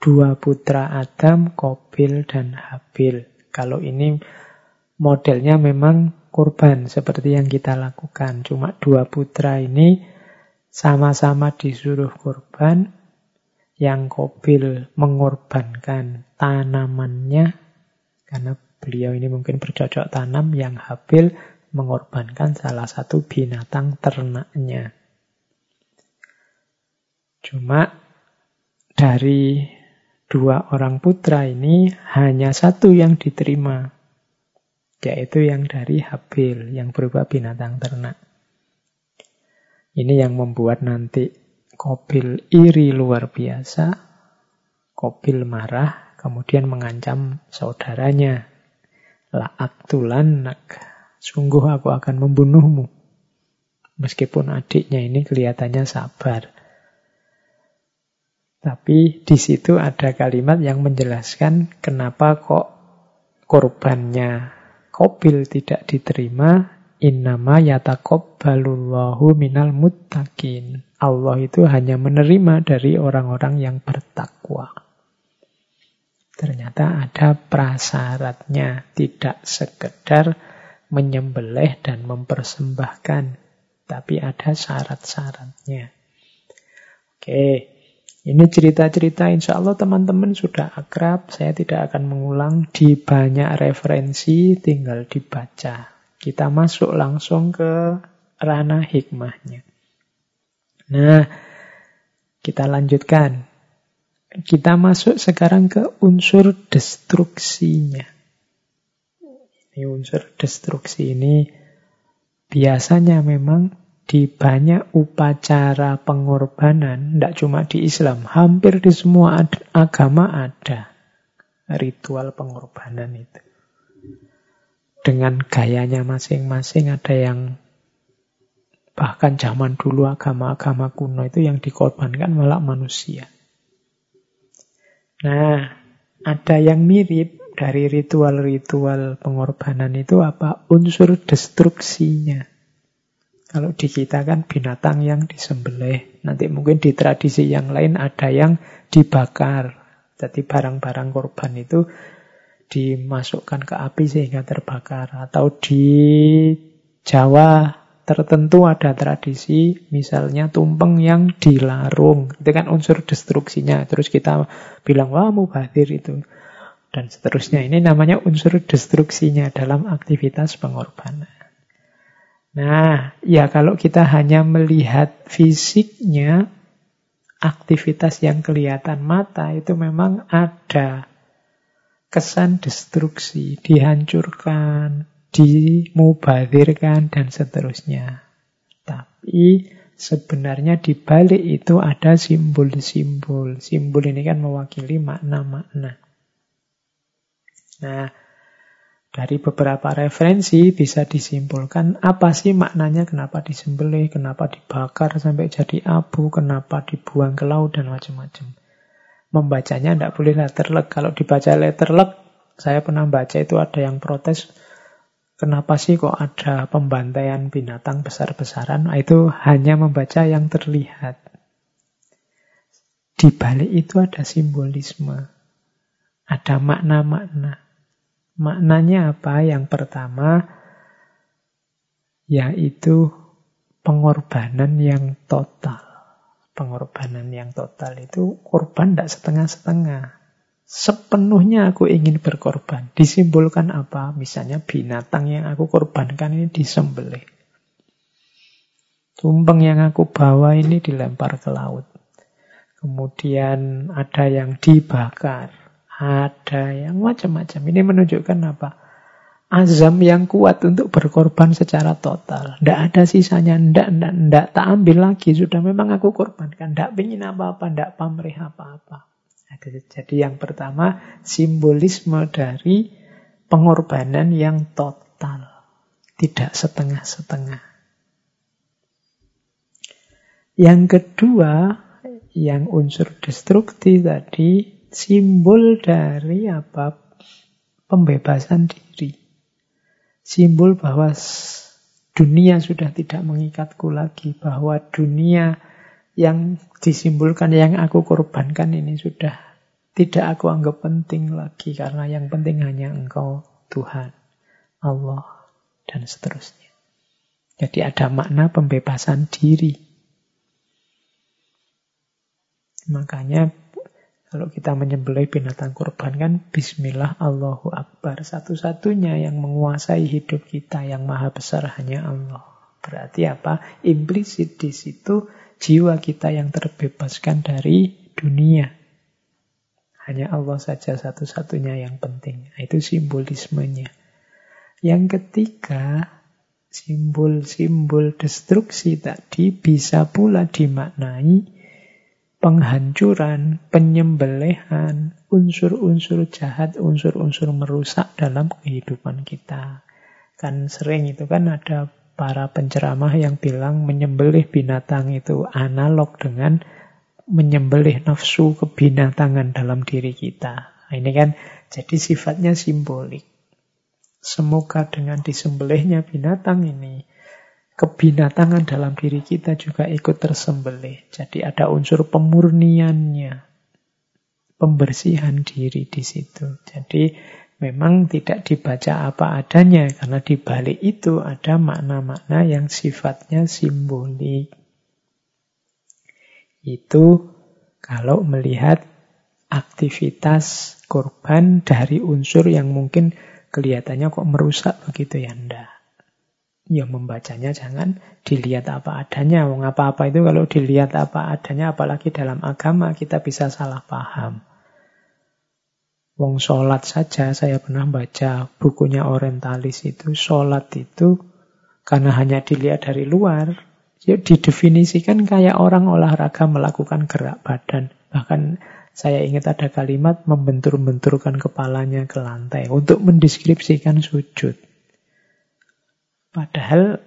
dua putra Adam, Kobil dan Habil. Kalau ini modelnya memang kurban seperti yang kita lakukan. Cuma dua putra ini sama-sama disuruh kurban. Yang Kobil mengorbankan tanamannya karena beliau ini mungkin bercocok tanam. Yang Habil mengorbankan salah satu binatang ternaknya. Cuma dari dua orang putra ini hanya satu yang diterima, yaitu yang dari Habil, yang berupa binatang ternak. Ini yang membuat nanti Kobil iri luar biasa, Kobil marah, kemudian mengancam saudaranya. La'aktulannak, sungguh aku akan membunuhmu. Meskipun adiknya ini kelihatannya sabar. Tapi di situ ada kalimat yang menjelaskan kenapa kok korbannya Kobil tidak diterima. Innama yatakobbalullahu minal muttaqin. Allah itu hanya menerima dari orang-orang yang bertakwa. Ternyata ada prasyaratnya, tidak sekedar menyembelih dan mempersembahkan, tapi ada syarat-syaratnya. Oke, ini cerita-cerita insya Allah teman-teman sudah akrab. Saya tidak akan mengulang di banyak referensi, tinggal dibaca. Kita masuk langsung ke ranah hikmahnya. Nah, kita lanjutkan. Kita masuk sekarang ke unsur destruksinya. Ini unsur destruksi ini biasanya memang di banyak upacara pengorbanan, tidak cuma di Islam, hampir di semua agama ada ritual pengorbanan itu. Dengan gayanya masing-masing ada yang bahkan zaman dulu agama-agama kuno itu yang dikorbankan malah manusia. Nah, ada yang mirip dari ritual-ritual pengorbanan itu apa? Unsur destruksinya. Kalau di kita kan binatang yang disembelih. Nanti mungkin di tradisi yang lain ada yang dibakar. Jadi barang-barang korban itu dimasukkan ke api sehingga terbakar. Atau di Jawa tertentu ada tradisi misalnya tumpeng yang dilarung. Itu kan unsur destruksinya. Terus kita bilang, wah mubazir itu. Dan seterusnya. Ini namanya unsur destruksinya dalam aktivitas pengorbanan. Nah, ya kalau kita hanya melihat fisiknya, aktivitas yang kelihatan mata itu memang ada kesan destruksi, dihancurkan, dimubadirkan, dan seterusnya. Tapi sebenarnya di balik itu ada simbol-simbol. Simbol ini kan mewakili makna-makna. Nah, dari beberapa referensi bisa disimpulkan apa sih maknanya kenapa disembelih, kenapa dibakar sampai jadi abu, kenapa dibuang ke laut dan macam-macam. Membacanya tidak boleh letterlek. Kalau dibaca letterlek, saya pernah baca itu ada yang protes Kenapa sih kok ada pembantaian binatang besar-besaran? Nah, itu hanya membaca yang terlihat. Di balik itu ada simbolisme. Ada makna-makna. Maknanya apa? Yang pertama, yaitu pengorbanan yang total. Pengorbanan yang total itu korban tidak setengah-setengah. Sepenuhnya aku ingin berkorban. Disimbolkan apa? Misalnya binatang yang aku korbankan ini disembelih. Tumpeng yang aku bawa ini dilempar ke laut. Kemudian ada yang dibakar. Ada yang macam-macam. Ini menunjukkan apa? Azam yang kuat untuk berkorban secara total. Tidak ada sisanya. Tidak, tidak, tidak. Tak ambil lagi. Sudah memang aku korbankan. Tidak ingin apa-apa. Tidak pamrih apa-apa. Jadi yang pertama simbolisme dari pengorbanan yang total. Tidak setengah-setengah. Yang kedua, yang unsur destruktif tadi, simbol dari apa? Pembebasan diri. Simbol bahwa dunia sudah tidak mengikatku lagi. Bahwa dunia yang disimbolkan, yang aku korbankan ini sudah tidak aku anggap penting lagi. Karena yang penting hanya engkau, Tuhan, Allah, dan seterusnya. Jadi ada makna pembebasan diri. Makanya kalau kita menyembelih binatang kurban kan Bismillah Allahu Akbar. Satu-satunya yang menguasai hidup kita yang maha besar hanya Allah. Berarti apa? Implisit di situ jiwa kita yang terbebaskan dari dunia. Hanya Allah saja satu-satunya yang penting. Nah, itu simbolismenya. Yang ketiga, simbol-simbol destruksi tadi bisa pula dimaknai penghancuran, penyembelihan, unsur-unsur jahat, unsur-unsur merusak dalam kehidupan kita. Kan sering itu kan ada para penceramah yang bilang menyembelih binatang itu analog dengan menyembelih nafsu kebinatangan dalam diri kita. Nah, ini kan jadi sifatnya simbolik. Semoga dengan disembelihnya binatang ini, kebinatangan dalam diri kita juga ikut tersembelih. Jadi ada unsur pemurniannya, pembersihan diri di situ. Jadi memang tidak dibaca apa adanya karena di balik itu ada makna-makna yang sifatnya simbolik. Itu kalau melihat aktivitas korban dari unsur yang mungkin kelihatannya kok merusak begitu ya ndak. Ya membacanya jangan dilihat apa adanya. Wong apa-apa itu kalau dilihat apa adanya apalagi dalam agama kita bisa salah paham. Wong sholat saja, saya pernah baca bukunya orientalis itu, sholat itu karena hanya dilihat dari luar, ya didefinisikan kayak orang olahraga melakukan gerak badan. Bahkan saya ingat ada kalimat membentur-benturkan kepalanya ke lantai untuk mendeskripsikan sujud. Padahal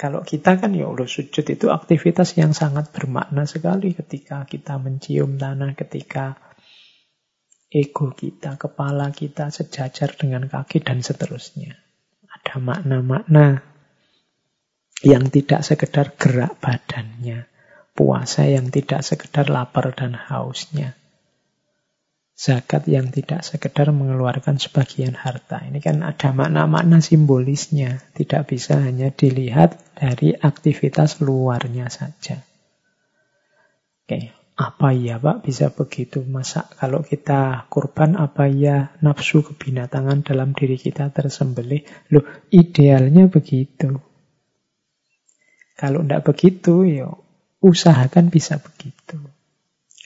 kalau kita kan ya Allah sujud itu aktivitas yang sangat bermakna sekali ketika kita mencium tanah, ketika ego kita, kepala kita sejajar dengan kaki dan seterusnya. Ada makna-makna yang tidak sekedar gerak badannya, puasa yang tidak sekedar lapar dan hausnya. Zakat yang tidak sekedar mengeluarkan sebagian harta. Ini kan ada makna-makna simbolisnya. Tidak bisa hanya dilihat dari aktivitas luarnya saja. Oke, apa ya Pak bisa begitu? Masa kalau kita kurban apa ya nafsu kebinatangan dalam diri kita tersembelih? Loh, idealnya begitu. Kalau tidak begitu, ya usahakan bisa begitu.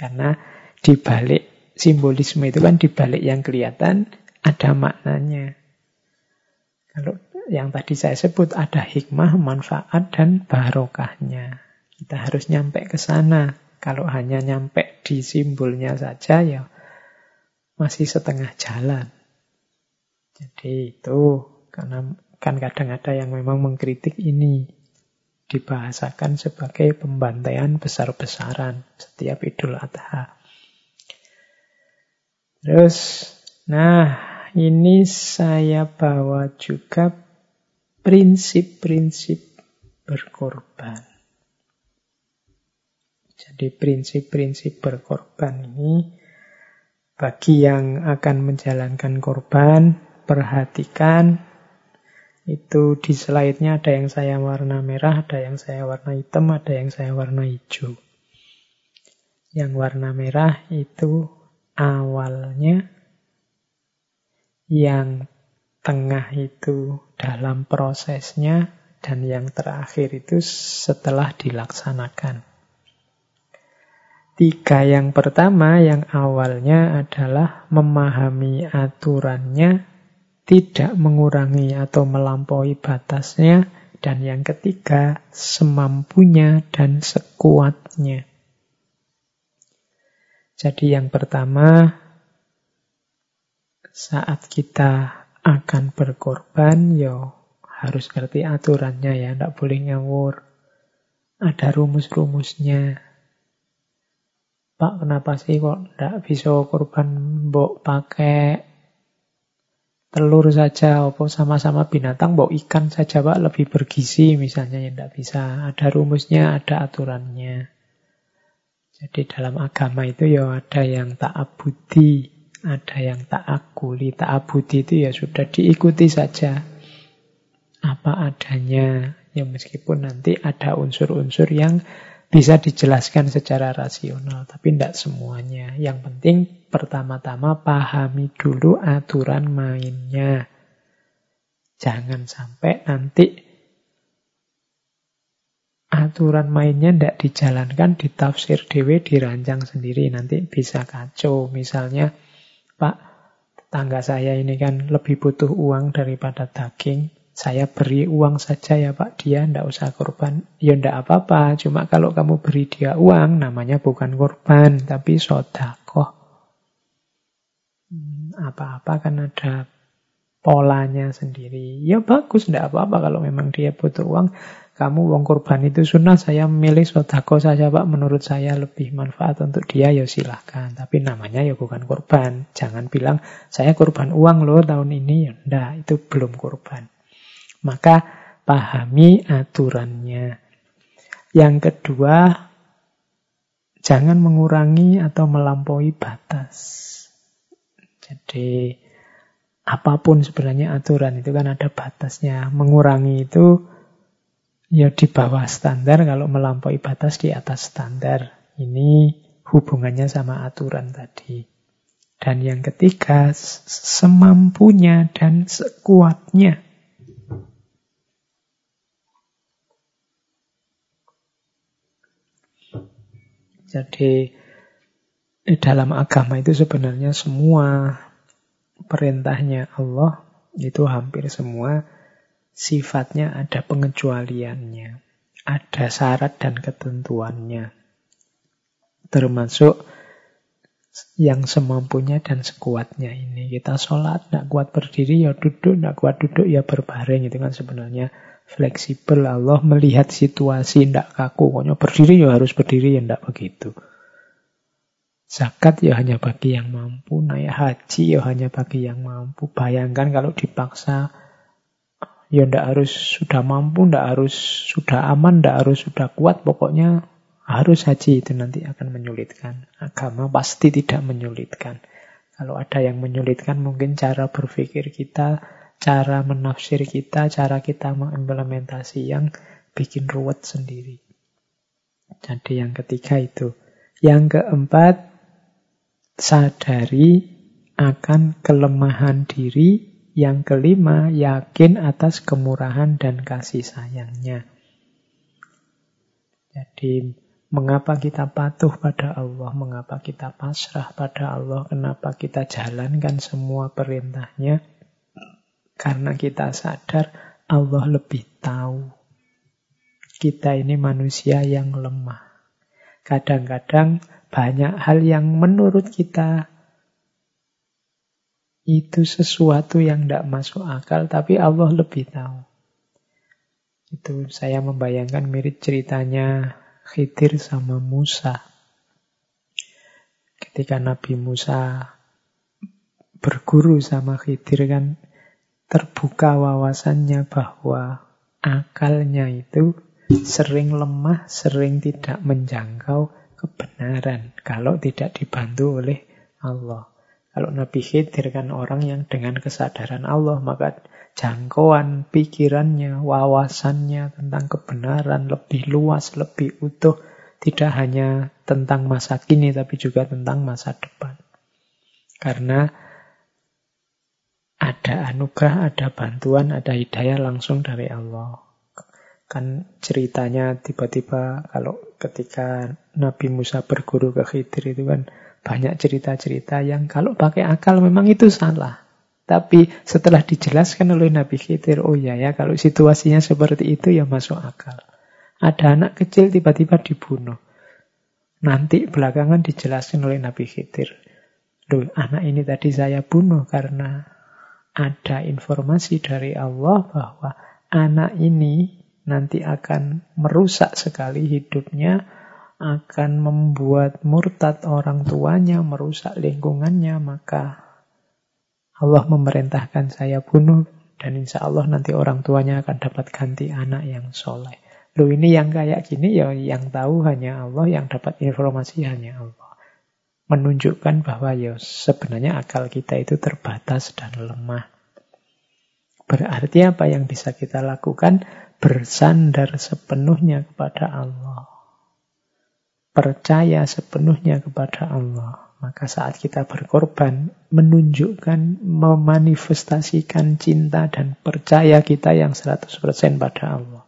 Karena di balik simbolisme itu kan di balik yang kelihatan ada maknanya. Kalau yang tadi saya sebut ada hikmah, manfaat, dan barokahnya. Kita harus nyampe ke sana. Kalau hanya nyampe di simbolnya saja ya masih setengah jalan. Jadi itu karena kan kadang ada yang memang mengkritik ini dibahasakan sebagai pembantaian besar-besaran setiap Idul Adha. Terus, nah ini saya bawa juga prinsip-prinsip berkorban. Jadi prinsip-prinsip berkorban ini bagi yang akan menjalankan korban, perhatikan itu di slide-nya ada yang saya warna merah, ada yang saya warna hitam, ada yang saya warna hijau. Yang warna merah itu awalnya, yang tengah itu dalam prosesnya, dan yang terakhir itu setelah dilaksanakan. Tiga yang pertama, yang awalnya adalah memahami aturannya, tidak mengurangi atau melampaui batasnya, dan yang ketiga, semampunya dan sekuatnya. Jadi yang pertama, saat kita akan berkorban, yo harus ngerti aturannya ya, tidak boleh ngawur. Ada rumus-rumusnya. Pak, kenapa sih kok tidak bisa korban mbok pakai telur saja, apa sama-sama binatang, mbok ikan saja Pak, lebih bergizi misalnya, ya tidak bisa. Ada rumusnya, ada aturannya. Jadi dalam agama itu ya ada yang tak abudi, ada yang tak akuli. Tak abudi itu ya sudah diikuti saja apa adanya. Ya meskipun nanti ada unsur-unsur yang bisa dijelaskan secara rasional, tapi tidak semuanya. Yang penting pertama-tama pahami dulu aturan mainnya. Jangan sampai nanti aturan mainnya tidak dijalankan, ditafsir dewe, dirancang sendiri. Nanti bisa kacau. Misalnya, Pak, tetangga saya ini kan lebih butuh uang daripada daging. Saya beri uang saja ya Pak, dia ndak usah korban. Ya ndak apa-apa, cuma kalau kamu beri dia uang, namanya bukan korban, tapi sodakoh. Hmm, apa-apa kan ada polanya sendiri. Ya bagus, ndak apa-apa kalau memang dia butuh uang. Kamu uang korban itu sunnah, saya milih sodako saja Pak. Menurut saya lebih manfaat untuk dia, ya silahkan. Tapi namanya ya bukan korban. Jangan bilang, saya korban uang loh tahun ini. Ya enggak, itu belum korban. Maka pahami aturannya. Yang kedua, jangan mengurangi atau melampaui batas. Jadi apa pun sebenarnya aturan itu kan ada batasnya. Mengurangi itu ya di bawah standar, kalau melampaui batas di atas standar. Ini hubungannya sama aturan tadi. Dan yang ketiga, semampunya dan sekuatnya. Jadi dalam agama itu sebenarnya semua perintahnya Allah itu hampir semua sifatnya ada pengecualiannya. Ada syarat dan ketentuannya. Termasuk yang semampunya dan sekuatnya ini. Kita sholat, tidak kuat berdiri, ya duduk, tidak kuat duduk, ya berbaring. Itu kan sebenarnya fleksibel. Allah melihat situasi tidak kaku. Pokoknya berdiri ya harus berdiri, ya tidak begitu. Zakat ya hanya bagi yang mampu, naik haji ya hanya bagi yang mampu. Bayangkan kalau dipaksa, ya tidak harus sudah mampu, tidak harus sudah aman, tidak harus sudah kuat, pokoknya harus haji itu nanti akan menyulitkan. Agama pasti tidak menyulitkan. Kalau ada yang menyulitkan mungkin cara berpikir kita cara menafsir kita, cara kita mengimplementasi yang bikin ruwet sendiri. Jadi yang ketiga itu. Yang keempat, sadari akan kelemahan diri. Yang kelima, yakin atas kemurahan dan kasih sayangnya. Jadi, mengapa kita patuh pada Allah, mengapa kita pasrah pada Allah, kenapa kita jalankan semua perintahnya, karena kita sadar Allah lebih tahu. Kita ini manusia yang lemah. Kadang-kadang banyak hal yang menurut kita itu sesuatu yang tidak masuk akal, tapi Allah lebih tahu. Itu saya membayangkan mirip ceritanya Khidir sama Musa. Ketika Nabi Musa berguru sama Khidir kan terbuka wawasannya bahwa akalnya itu sering lemah, sering tidak menjangkau kebenaran kalau tidak dibantu oleh Allah. Kalau Nabi Khidir kan orang yang dengan kesadaran Allah, maka jangkauan pikirannya, wawasannya tentang kebenaran lebih luas, lebih utuh. Tidak hanya tentang masa kini, tapi juga tentang masa depan. Karena ada anugerah, ada bantuan, ada hidayah langsung dari Allah. Kan ceritanya tiba-tiba kalau ketika Nabi Musa berguru ke Khidir itu kan banyak cerita-cerita yang kalau pakai akal memang itu salah. Tapi setelah dijelaskan oleh Nabi Khidir, oh ya ya kalau situasinya seperti itu ya masuk akal. Ada anak kecil tiba-tiba dibunuh. Nanti belakangan dijelaskan oleh Nabi Khidir. Loh, anak ini tadi saya bunuh karena ada informasi dari Allah bahwa anak ini nanti akan merusak sekali hidupnya, akan membuat murtad orang tuanya, merusak lingkungannya, maka Allah memerintahkan saya bunuh dan insya Allah nanti orang tuanya akan dapat ganti anak yang soleh. Loh ini yang kayak gini ya yang tahu hanya Allah, yang dapat informasi hanya Allah. Menunjukkan bahwa ya sebenarnya akal kita itu terbatas dan lemah. Berarti apa yang bisa kita lakukan? Bersandar sepenuhnya kepada Allah. Percaya sepenuhnya kepada Allah. Maka saat kita berkorban, menunjukkan, memanifestasikan cinta dan percaya kita yang 100% pada Allah.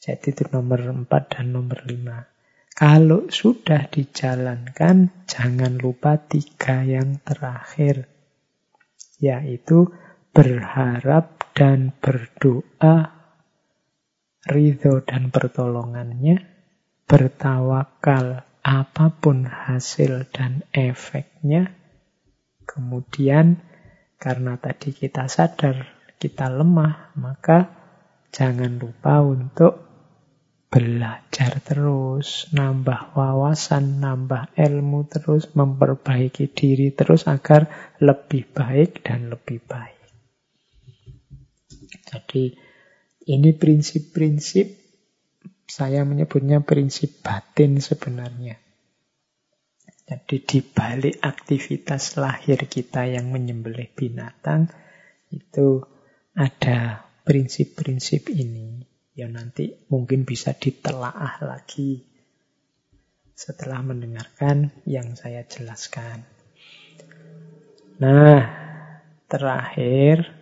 Jadi itu nomor 4 dan nomor 5. Kalau sudah dijalankan, jangan lupa tiga yang terakhir. Yaitu berharap dan berdoa ridho dan pertolongannya, bertawakal apa pun hasil dan efeknya. Kemudian karena tadi kita sadar kita lemah, maka jangan lupa untuk belajar terus, nambah wawasan, nambah ilmu terus, memperbaiki diri terus agar lebih baik dan lebih baik. Jadi ini prinsip-prinsip saya menyebutnya prinsip batin sebenarnya. Jadi di balik aktivitas lahir kita yang menyembelih binatang itu ada prinsip-prinsip ini yang nanti mungkin bisa ditelaah lagi setelah mendengarkan yang saya jelaskan. Nah, terakhir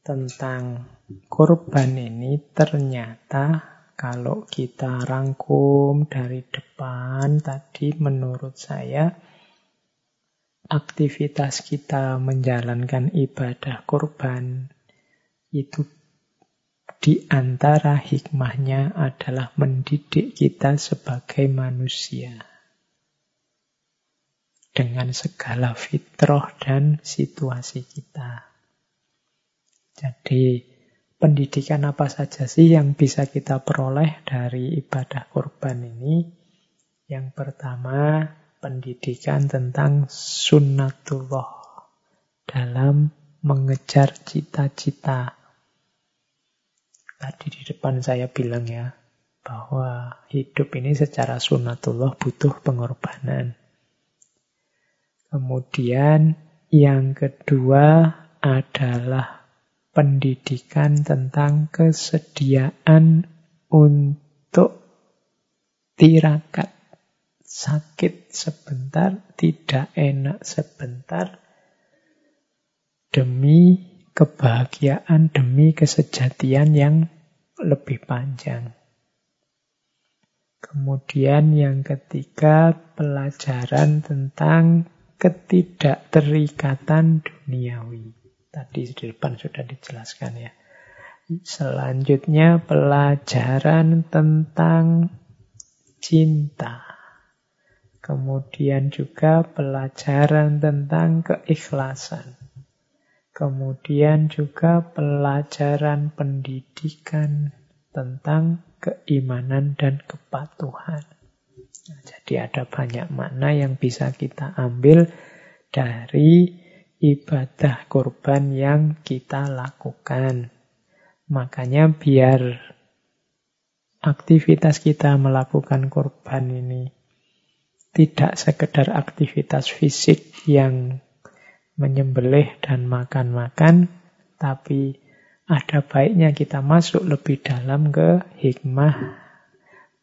tentang korban ini ternyata kalau kita rangkum dari depan tadi menurut saya aktivitas kita menjalankan ibadah korban itu di antara hikmahnya adalah mendidik kita sebagai manusia dengan segala fitrah dan situasi kita. Jadi pendidikan apa saja sih yang bisa kita peroleh dari ibadah kurban ini? Yang pertama, pendidikan tentang sunnatullah dalam mengejar cita-cita. Tadi di depan saya bilang ya, bahwa hidup ini secara sunnatullah butuh pengorbanan. Kemudian yang kedua adalah pendidikan tentang kesediaan untuk tirakat. Sakit sebentar, tidak enak sebentar, demi kebahagiaan, demi kesejatian yang lebih panjang. Kemudian yang ketiga, pelajaran tentang ketidakterikatan duniawi. Tadi di depan sudah dijelaskan ya. Selanjutnya pelajaran tentang cinta. Kemudian juga pelajaran tentang keikhlasan. Kemudian juga pelajaran pendidikan tentang keimanan dan kepatuhan. Nah, jadi ada banyak makna yang bisa kita ambil dari ibadah kurban yang kita lakukan. Makanya biar aktivitas kita melakukan kurban ini tidak sekedar aktivitas fisik yang menyembelih dan makan-makan, tapi ada baiknya kita masuk lebih dalam ke hikmah,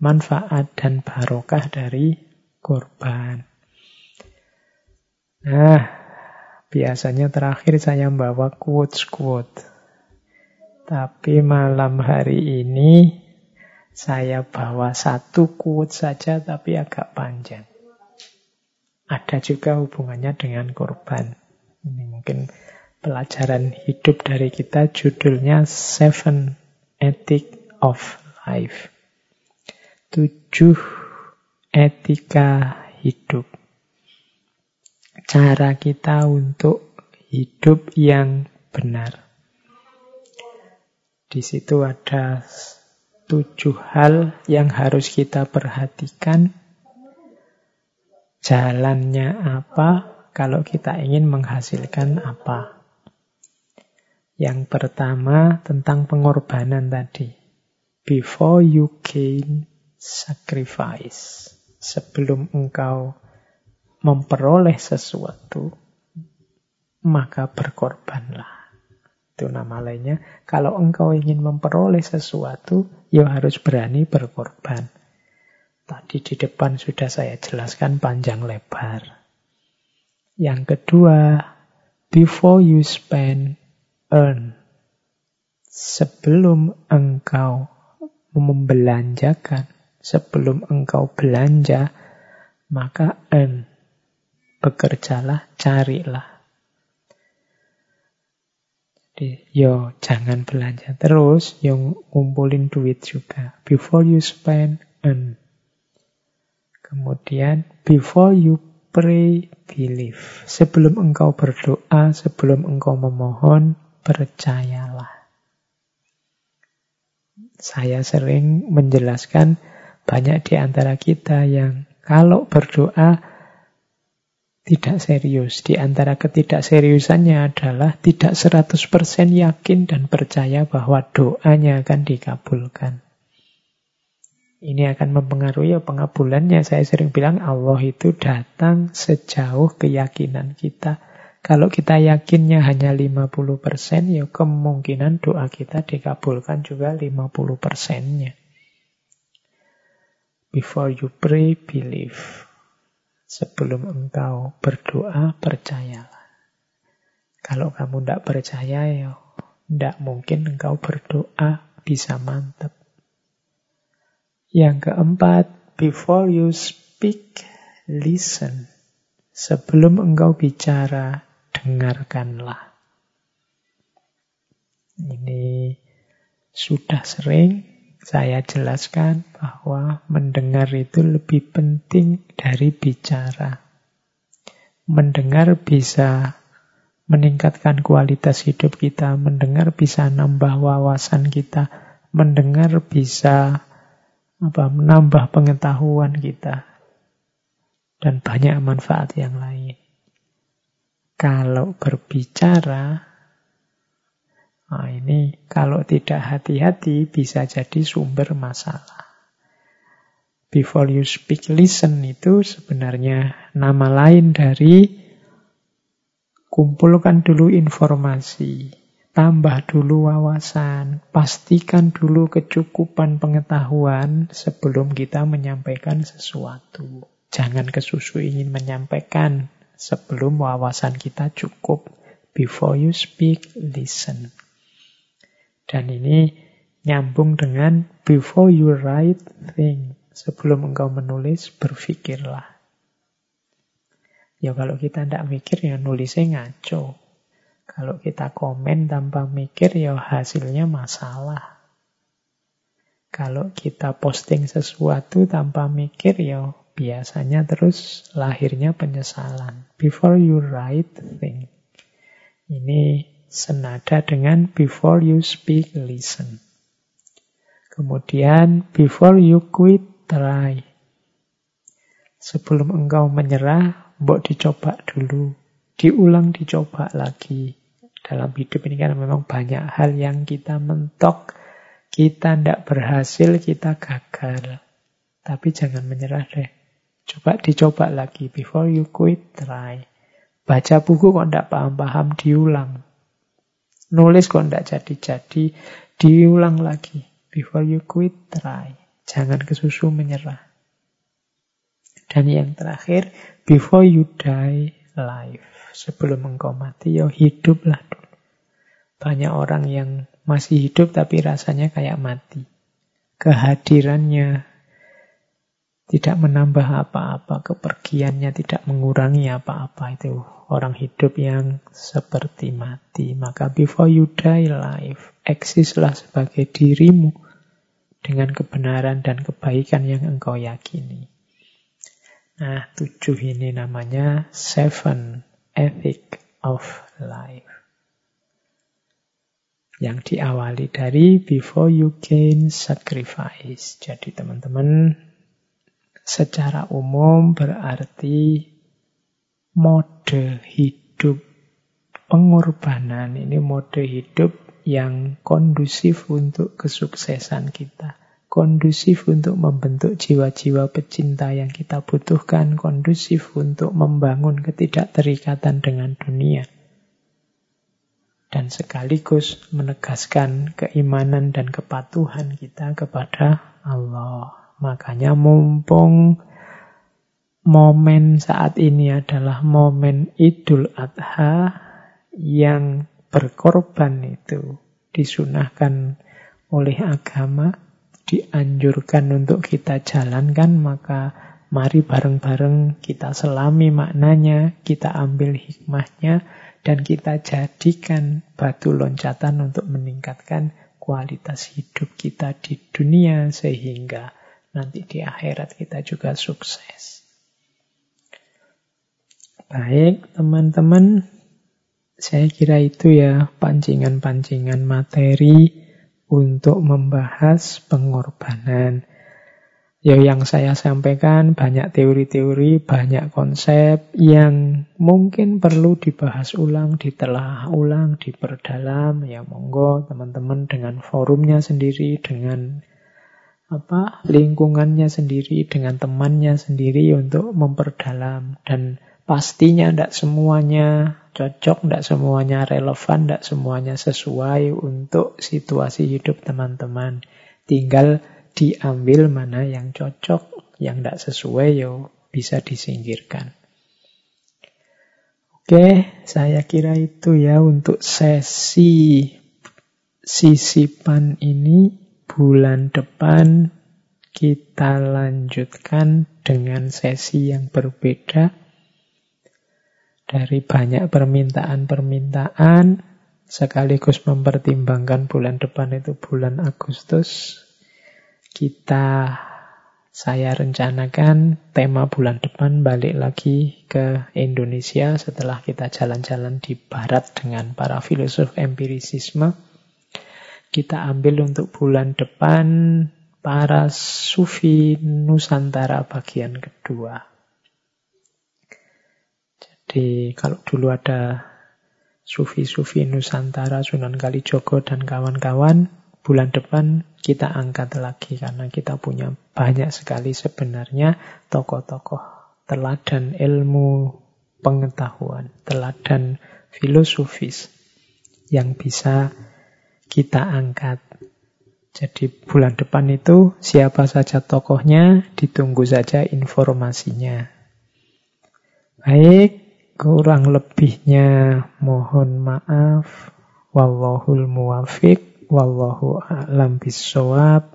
manfaat, dan barokah dari kurban. Nah, biasanya terakhir saya membawa quotes-quotes. Tapi malam hari ini saya bawa satu quote saja tapi agak panjang. Ada juga hubungannya dengan korban. Ini mungkin pelajaran hidup dari kita judulnya Seven Ethic of Life. Tujuh etika hidup. Cara kita untuk hidup yang benar. Di situ ada tujuh hal yang harus kita perhatikan. Jalannya apa kalau kita ingin menghasilkan apa. Yang pertama tentang pengorbanan tadi. Before you gain sacrifice. Sebelum engkau memperoleh sesuatu, maka berkorbanlah. Itu nama lainnya. Kalau engkau ingin memperoleh sesuatu, ya harus berani berkorban. Tadi di depan sudah saya jelaskan panjang lebar. Yang kedua, before you spend, earn. Sebelum engkau membelanjakan, sebelum engkau belanja, maka earn. Bekerjalah, carilah. Jadi, yo jangan belanja terus, yang ngumpulin duit juga. Before you spend, earn. Kemudian, before you pray, believe. Sebelum engkau berdoa, sebelum engkau memohon, percayalah. Saya sering menjelaskan banyak di antara kita yang kalau berdoa tidak serius. Di antara ketidakseriusannya adalah tidak 100% yakin dan percaya bahwa doanya akan dikabulkan. Ini akan mempengaruhi pengabulannya. Saya sering bilang Allah itu datang sejauh keyakinan kita. Kalau kita yakinnya hanya 50%, ya kemungkinan doa kita dikabulkan juga 50%-nya. Before you pray, believe. Sebelum engkau berdoa, percayalah. Kalau kamu tidak percaya, ya tidak mungkin engkau berdoa bisa mantap. Yang keempat, before you speak, listen. Sebelum engkau bicara, dengarkanlah. Ini sudah sering saya jelaskan bahwa mendengar itu lebih penting dari bicara. Mendengar bisa meningkatkan kualitas hidup kita, mendengar bisa nambah wawasan kita, mendengar bisa apa menambah pengetahuan kita dan banyak manfaat yang lain. Kalau berbicara Nah, ini kalau tidak hati-hati bisa jadi sumber masalah. Before you speak, listen itu sebenarnya nama lain dari kumpulkan dulu informasi, tambah dulu wawasan, pastikan dulu kecukupan pengetahuan sebelum kita menyampaikan sesuatu. Jangan kesusu ingin menyampaikan sebelum wawasan kita cukup. Before you speak, listen. Dan ini nyambung dengan before you write, think. Sebelum engkau menulis, berpikirlah. Ya kalau kita tidak mikir, ya nulisnya ngaco. Kalau kita komen tanpa mikir, ya hasilnya masalah. Kalau kita posting sesuatu tanpa mikir, ya biasanya terus lahirnya penyesalan. Before you write, think. Ini senada dengan before you speak, listen. Kemudian before you quit, try. Sebelum engkau menyerah, mbok dicoba dulu. Diulang dicoba lagi. Dalam hidup ini kan memang banyak hal yang kita mentok, kita tidak berhasil, kita gagal. Tapi jangan menyerah deh. Coba dicoba lagi. Before you quit, try. Baca buku kok tidak paham-paham, diulang. Nulis kok tidak jadi-jadi, diulang lagi. Before you quit, try. Jangan kesusu menyerah. Dan yang terakhir, before you die, life. Sebelum engkau mati, yo hiduplah dulu. Banyak orang yang masih hidup tapi rasanya kayak mati. Kehadirannya tidak menambah apa-apa, kepergiannya tidak mengurangi apa-apa. Itu orang hidup yang seperti mati. Maka before you die life, eksislah sebagai dirimu dengan kebenaran dan kebaikan yang engkau yakini. Nah, tujuh ini namanya seven ethic of life. Yang diawali dari before you gain sacrifice. Jadi teman-teman secara umum berarti mode hidup pengorbanan. Ini mode hidup yang kondusif untuk kesuksesan kita. Kondusif untuk membentuk jiwa-jiwa pecinta yang kita butuhkan. Kondusif untuk membangun ketidakterikatan dengan dunia. Dan sekaligus menegaskan keimanan dan kepatuhan kita kepada Allah. Makanya mumpung momen saat ini adalah momen Idul Adha yang berkorban itu disunahkan oleh agama, dianjurkan untuk kita jalankan, maka mari bareng-bareng kita selami maknanya, kita ambil hikmahnya, dan kita jadikan batu loncatan untuk meningkatkan kualitas hidup kita di dunia sehingga nanti di akhirat kita juga sukses. Baik, teman-teman, saya kira itu ya pancingan-pancingan materi untuk membahas pengorbanan. Ya yang saya sampaikan banyak teori-teori, banyak konsep yang mungkin perlu dibahas ulang, ditelah ulang, diperdalam. Ya monggo teman-teman dengan forumnya sendiri, dengan apa lingkungannya sendiri dengan temannya sendiri untuk memperdalam dan pastinya tidak semuanya cocok, tidak semuanya relevan, tidak semuanya sesuai untuk situasi hidup teman-teman. Tinggal diambil mana yang cocok, yang tidak sesuai yo bisa disingkirkan. Oke, saya kira itu ya untuk sesi sisipan ini bulan depan kita lanjutkan dengan sesi yang berbeda. Dari banyak permintaan-permintaan sekaligus mempertimbangkan bulan depan itu bulan Agustus kita saya rencanakan tema bulan depan balik lagi ke Indonesia setelah kita jalan-jalan di barat dengan para filosof empirisisme kita ambil untuk bulan depan para sufi Nusantara bagian kedua. Jadi kalau dulu ada sufi-sufi Nusantara, Sunan Kalijogo dan kawan-kawan, bulan depan kita angkat lagi karena kita punya banyak sekali sebenarnya tokoh-tokoh teladan ilmu pengetahuan, teladan filosofis yang bisa kita angkat. Jadi bulan depan itu siapa saja tokohnya, ditunggu saja informasinya. Baik, kurang lebihnya mohon maaf. Wallahul muwafiq, wallahu a'lam bisawab.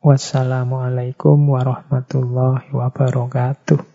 Wassalamualaikum warahmatullahi wabarakatuh.